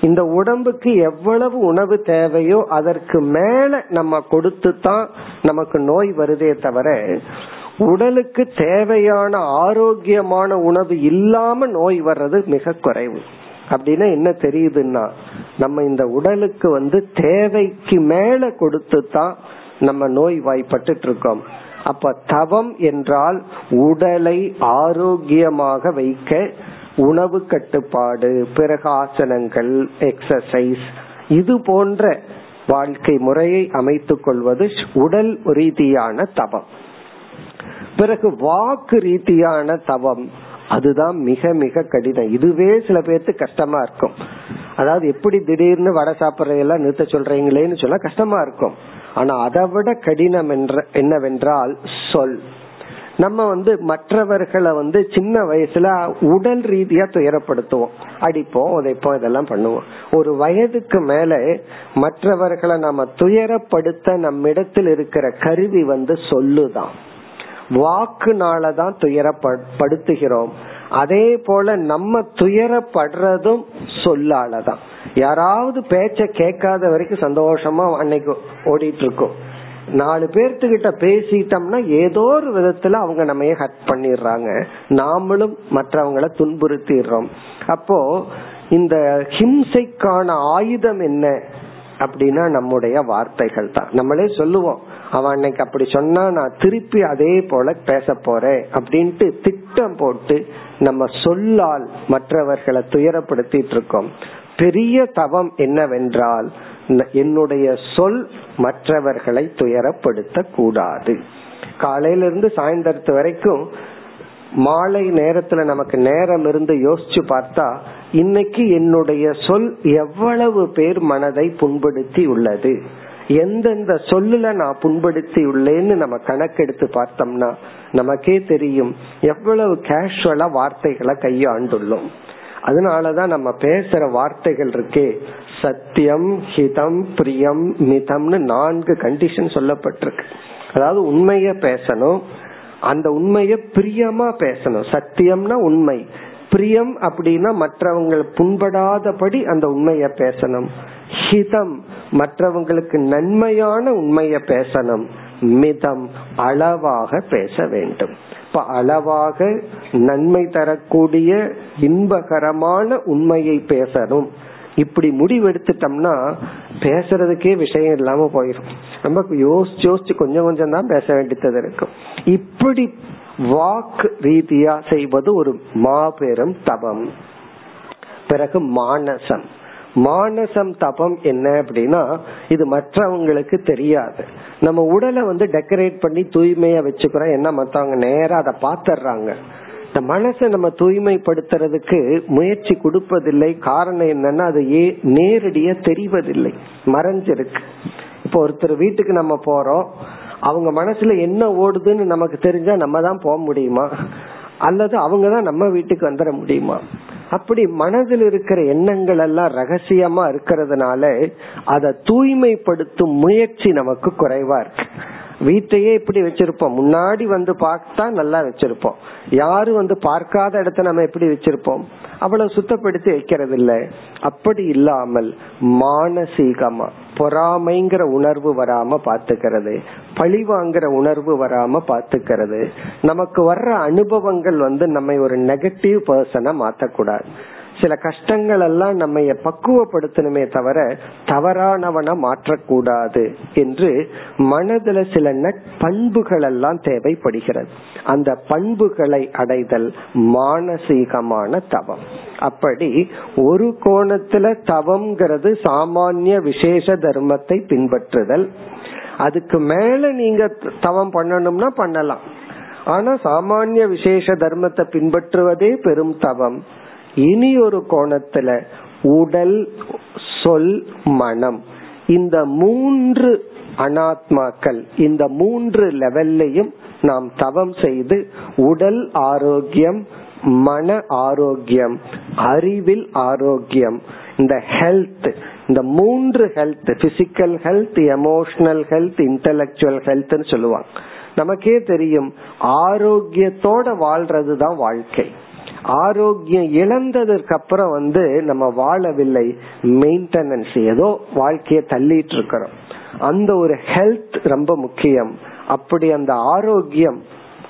இந்த உடம்புக்கு எவ்வளவு உணவு தேவையோ அதற்கு மேல நம்ம கொடுத்து தான் நமக்கு நோய் வருதே தவிர உடலுக்கு தேவையான ஆரோக்கியமான உணவு இல்லாம நோய் வர்றது மிக குறைவு. அப்படின்னா என்ன தெரியுதுன்னா நம்ம இந்த உடலுக்கு வந்து தேவைக்கு மேல கொடுத்து தான் நம்ம நோய் வாய்ப்பட்டு இருக்கோம் அப்ப தவம் என்றால் உடலை ஆரோக்கியமாக வைக்க உணவு கட்டுப்பாடு பிறகு ஆசனங்கள் எக்ஸசைஸ் இது போன்ற வாழ்க்கை முறையை அமைத்துக் கொள்வது உடல் ரீதியான தவம். பிறகு வாக்கு ரீதியான தவம். அதுதான் மிக மிக கடினம். இதுவே சில பேர்த்து கஷ்டமா இருக்கும். அதாவது எப்படி திடீர்னு வடை சாப்பிட்றதெல்லாம் நிறுத்த சொல்றீங்களேன்னு சொல்ல கஷ்டமா இருக்கும். ஆனா அதை விட கடினம் என்ற என்னவென்றால் சொல். நம்ம வந்து மற்றவர்களை வந்து சின்ன வயசுல உடல் ரீதியா துயரப்படுத்துவோம். அடிப்போம் உதைப்போம் இதெல்லாம் பண்ணுவோம். ஒரு வயதுக்கு மேல மற்றவர்களை நம்ம துயரப்படுத்த நம்மிடத்தில் இருக்கிற கருவி வந்து சொல்லுதான். வாக்குனாலதான் துயரப்படுத்துகிறோம் அதே போல நம்ம துயரப்படுறதும் சொல்லாலதான். யாராவது பேச்ச கேட்காத வரைக்கும் சந்தோஷமா அன்னைக்கு ஓடிட்டு இருக்கோம் நாலு பேர்த்துக்கிட்ட பேசிட்டோம்னா ஏதோ ஒரு விதத்துல அவங்க நம்ம ஹட் பண்ணிடுறாங்க. நாமளும் மற்றவங்களை துன்புறுத்திடுறோம். அப்போ இந்த ஹிம்சைக்கான ஆயுதம் என்ன? அப்படின்னா நம்முடைய வார்த்தைகள் தான். நம்மளே சொல்லுவோம் அவன் அன்னைக்கு அப்படி சொன்னா நான் திருப்பி அதே போல பேச போறேன் அப்படின்ட்டு திட்டம் போட்டு நம்ம சொல்லால் மற்றவர்களை துயரப்படுத்திட்டு இருக்கோம். பெரிய தவம் என்னவென்றால் என்னுடைய சொல் மற்றவர்களை துயரப்படுத்த கூடாது. காலையில இருந்து சாயந்தரத்து வரைக்கும் மாலை நேரத்துல நமக்கு நேரம் இருந்து யோசிச்சு பார்த்தா இன்னைக்கு என்னுடைய சொல் எவ்வளவு பேர் மனதை புண்படுத்தி உள்ளது? எந்தெந்த சொல்லுல நான் புண்படுத்தி உள்ளேன்னு நம்ம கணக்கெடுத்து பார்த்தோம்னா நமக்கே தெரியும் எவ்வளவு கேஷுவலா வார்த்தைகளை கையாண்டுள்ளோம். அதனாலதான் நம்ம பேசுற வார்த்தைகள் இருக்கே சத்தியம் ஹிதம் பிரியம் மிதம்னு நான்கு கண்டிஷன் சொல்லப்பட்டிருக்கு. அதாவது உண்மைய பேசணும் அந்த உண்மைய பிரியமா பேசணும். சத்தியம்னா உண்மை. பிரியம் அப்படின்னா மற்றவங்க புண்படாதபடி அந்த உண்மைய பேசணும். ஹிதம் மற்றவங்களுக்கு நன்மையான உண்மைய பேசணும். மிதம் அளவாக பேச வேண்டும். இப்ப அளவாக நன்மை தரக்கூடிய இன்பகரமான உண்மையை பேசணும். இப்படி முடிவெடுத்துட்டோம்னா பேசுறதுக்கே விஷயம் இல்லாம போயிடும் நம்ம யோசிச்சு யோசிச்சு கொஞ்சம் கொஞ்சம் தான் பேச வேண்டியது இருக்கும். இப்படி வாக் ரீதியா செய்வது ஒரு மாபெரும் தபம். பிறகு மானசம். மானசம் தபம் என்ன அப்படின்னா இது மற்றவங்களுக்கு தெரியாது. நம்ம உடலை வந்து டெக்கரேட் பண்ணி தூய்மையா வச்சுக்கிறோம். என்ன மத்தவங்க நேரம் அதை பாத்துறாங்க இந்த மனசை நம்ம தூய்மைப்படுத்துறதுக்கு முயற்சி கொடுப்பதில்லை. காரணம் என்னன்னா அது ஏ நேரடியா தெரிவதில்லை. மறைஞ்சிருக்கு. இப்போ ஒருத்தர் வீட்டுக்கு நம்ம போறோம். அவங்க மனசுல என்ன ஓடுதுன்னு நமக்கு தெரிஞ்சா நம்ம தான் போக முடியுமா? அல்லது அவங்க தான் நம்ம வீட்டுக்கு வந்துட முடியுமா? அப்படி மனதில் இருக்கிற எண்ணங்கள் எல்லாம் ரகசியமா இருக்கிறதுனால அதை தூய்மைப்படுத்தும் முயற்சி நமக்கு குறைவா இருக்கு. வீட்டையே இப்படி வச்சிருப்போம். முன்னாடி வந்து பார்த்தா நல்லா வச்சிருப்போம். யாரு வந்து பார்க்காத இடத்த நம்ம எப்படி வச்சிருப்போம்? அவ்வளவு சுத்தப்படுத்தி வைக்கிறது இல்ல அப்படி இல்லாமல் மானசீகமா பொறாமைங்கிற உணர்வு வராம பாத்துக்கிறது பழிவாங்கிற உணர்வு வராம பாத்துக்கிறது நமக்கு வர்ற அனுபவங்கள் வந்து நம்ம ஒரு நெகட்டிவ் பர்சனை மாத்தக்கூடாது. சில கஷ்டங்கள் எல்லாம் நம்ம பக்குவப்படுத்தணுமே தவிர தவறானவன மாற்றக்கூடாது என்று மனதுல சில நட்பண்புகள் எல்லாம் தேவைப்படுகிறது. அந்த பண்புகளை அடைதல் மானசீகமான தவம். அப்படி ஒரு கோணத்துல தவம்ங்கிறது சாமானிய விசேஷ தர்மத்தை பின்பற்றுதல். அதுக்கு மேல நீங்க தவம் பண்ணணும்னா பண்ணலாம். ஆனா சாமானிய விசேஷ தர்மத்தை பின்பற்றுவதே பெரும் தவம். இனி ஒரு கோணத்துல உடல் சொல் மனம். இந்த மூன்று அனாத்மாக்கள் இந்த மூன்று லெவல்லையும் நாம் தவம் செய்து உடல் ஆரோக்கியம் மன ஆரோக்கியம் அறிவில் ஆரோக்கியம் இந்த ஹெல்த் இந்த மூன்று health physical health emotional health intellectual ஹெல்த்னு சொல்லுவாங்க. நமக்கே தெரியும் ஆரோக்கியத்தோட வாழ்றதுதான் வாழ்க்கை. ஆரோக்கியம் இழந்ததற்கு அப்புறம் வந்து நம்ம வாழவில்லை மெயின்டெனன்ஸ் ஏதோ வாழ்க்கைய தள்ளிட்டு இருக்கிறோம். அந்த ஒரு ஹெல்த் ரொம்ப முக்கியம். அப்படி அந்த ஆரோக்கியம்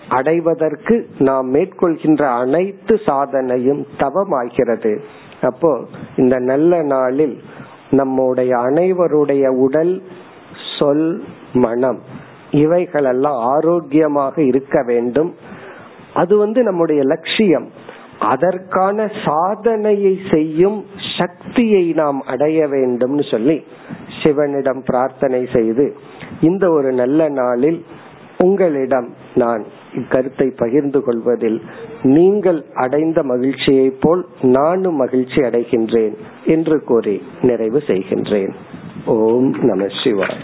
அடைவதற்கு நாம் மேற்கொள்கின்ற அனைத்து சாதனையும் தவமாகிறது. அப்போ இந்த நல்ல நாளில் நம்முடைய அனைவருடைய உடல் சொல் மனம் இவைகளெல்லாம் ஆரோக்கியமாக இருக்க வேண்டும். அது வந்து நம்முடைய லட்சியம். அதற்கான சாதனையை செய்யும் சக்தியை நாம் அடைய வேண்டும்னு சொல்லி சிவனிடம் பிரார்த்தனை செய்து இந்த ஒரு நல்ல நாளில் உங்களிடம் நான் இக்கருத்தை பகிர்ந்து கொள்வதில் நீங்கள் அடைந்த மகிழ்ச்சியை போல் நானும் மகிழ்ச்சி அடைகின்றேன் என்று கூறி நிறைவு செய்கின்றேன். ஓம் நம சிவாய்.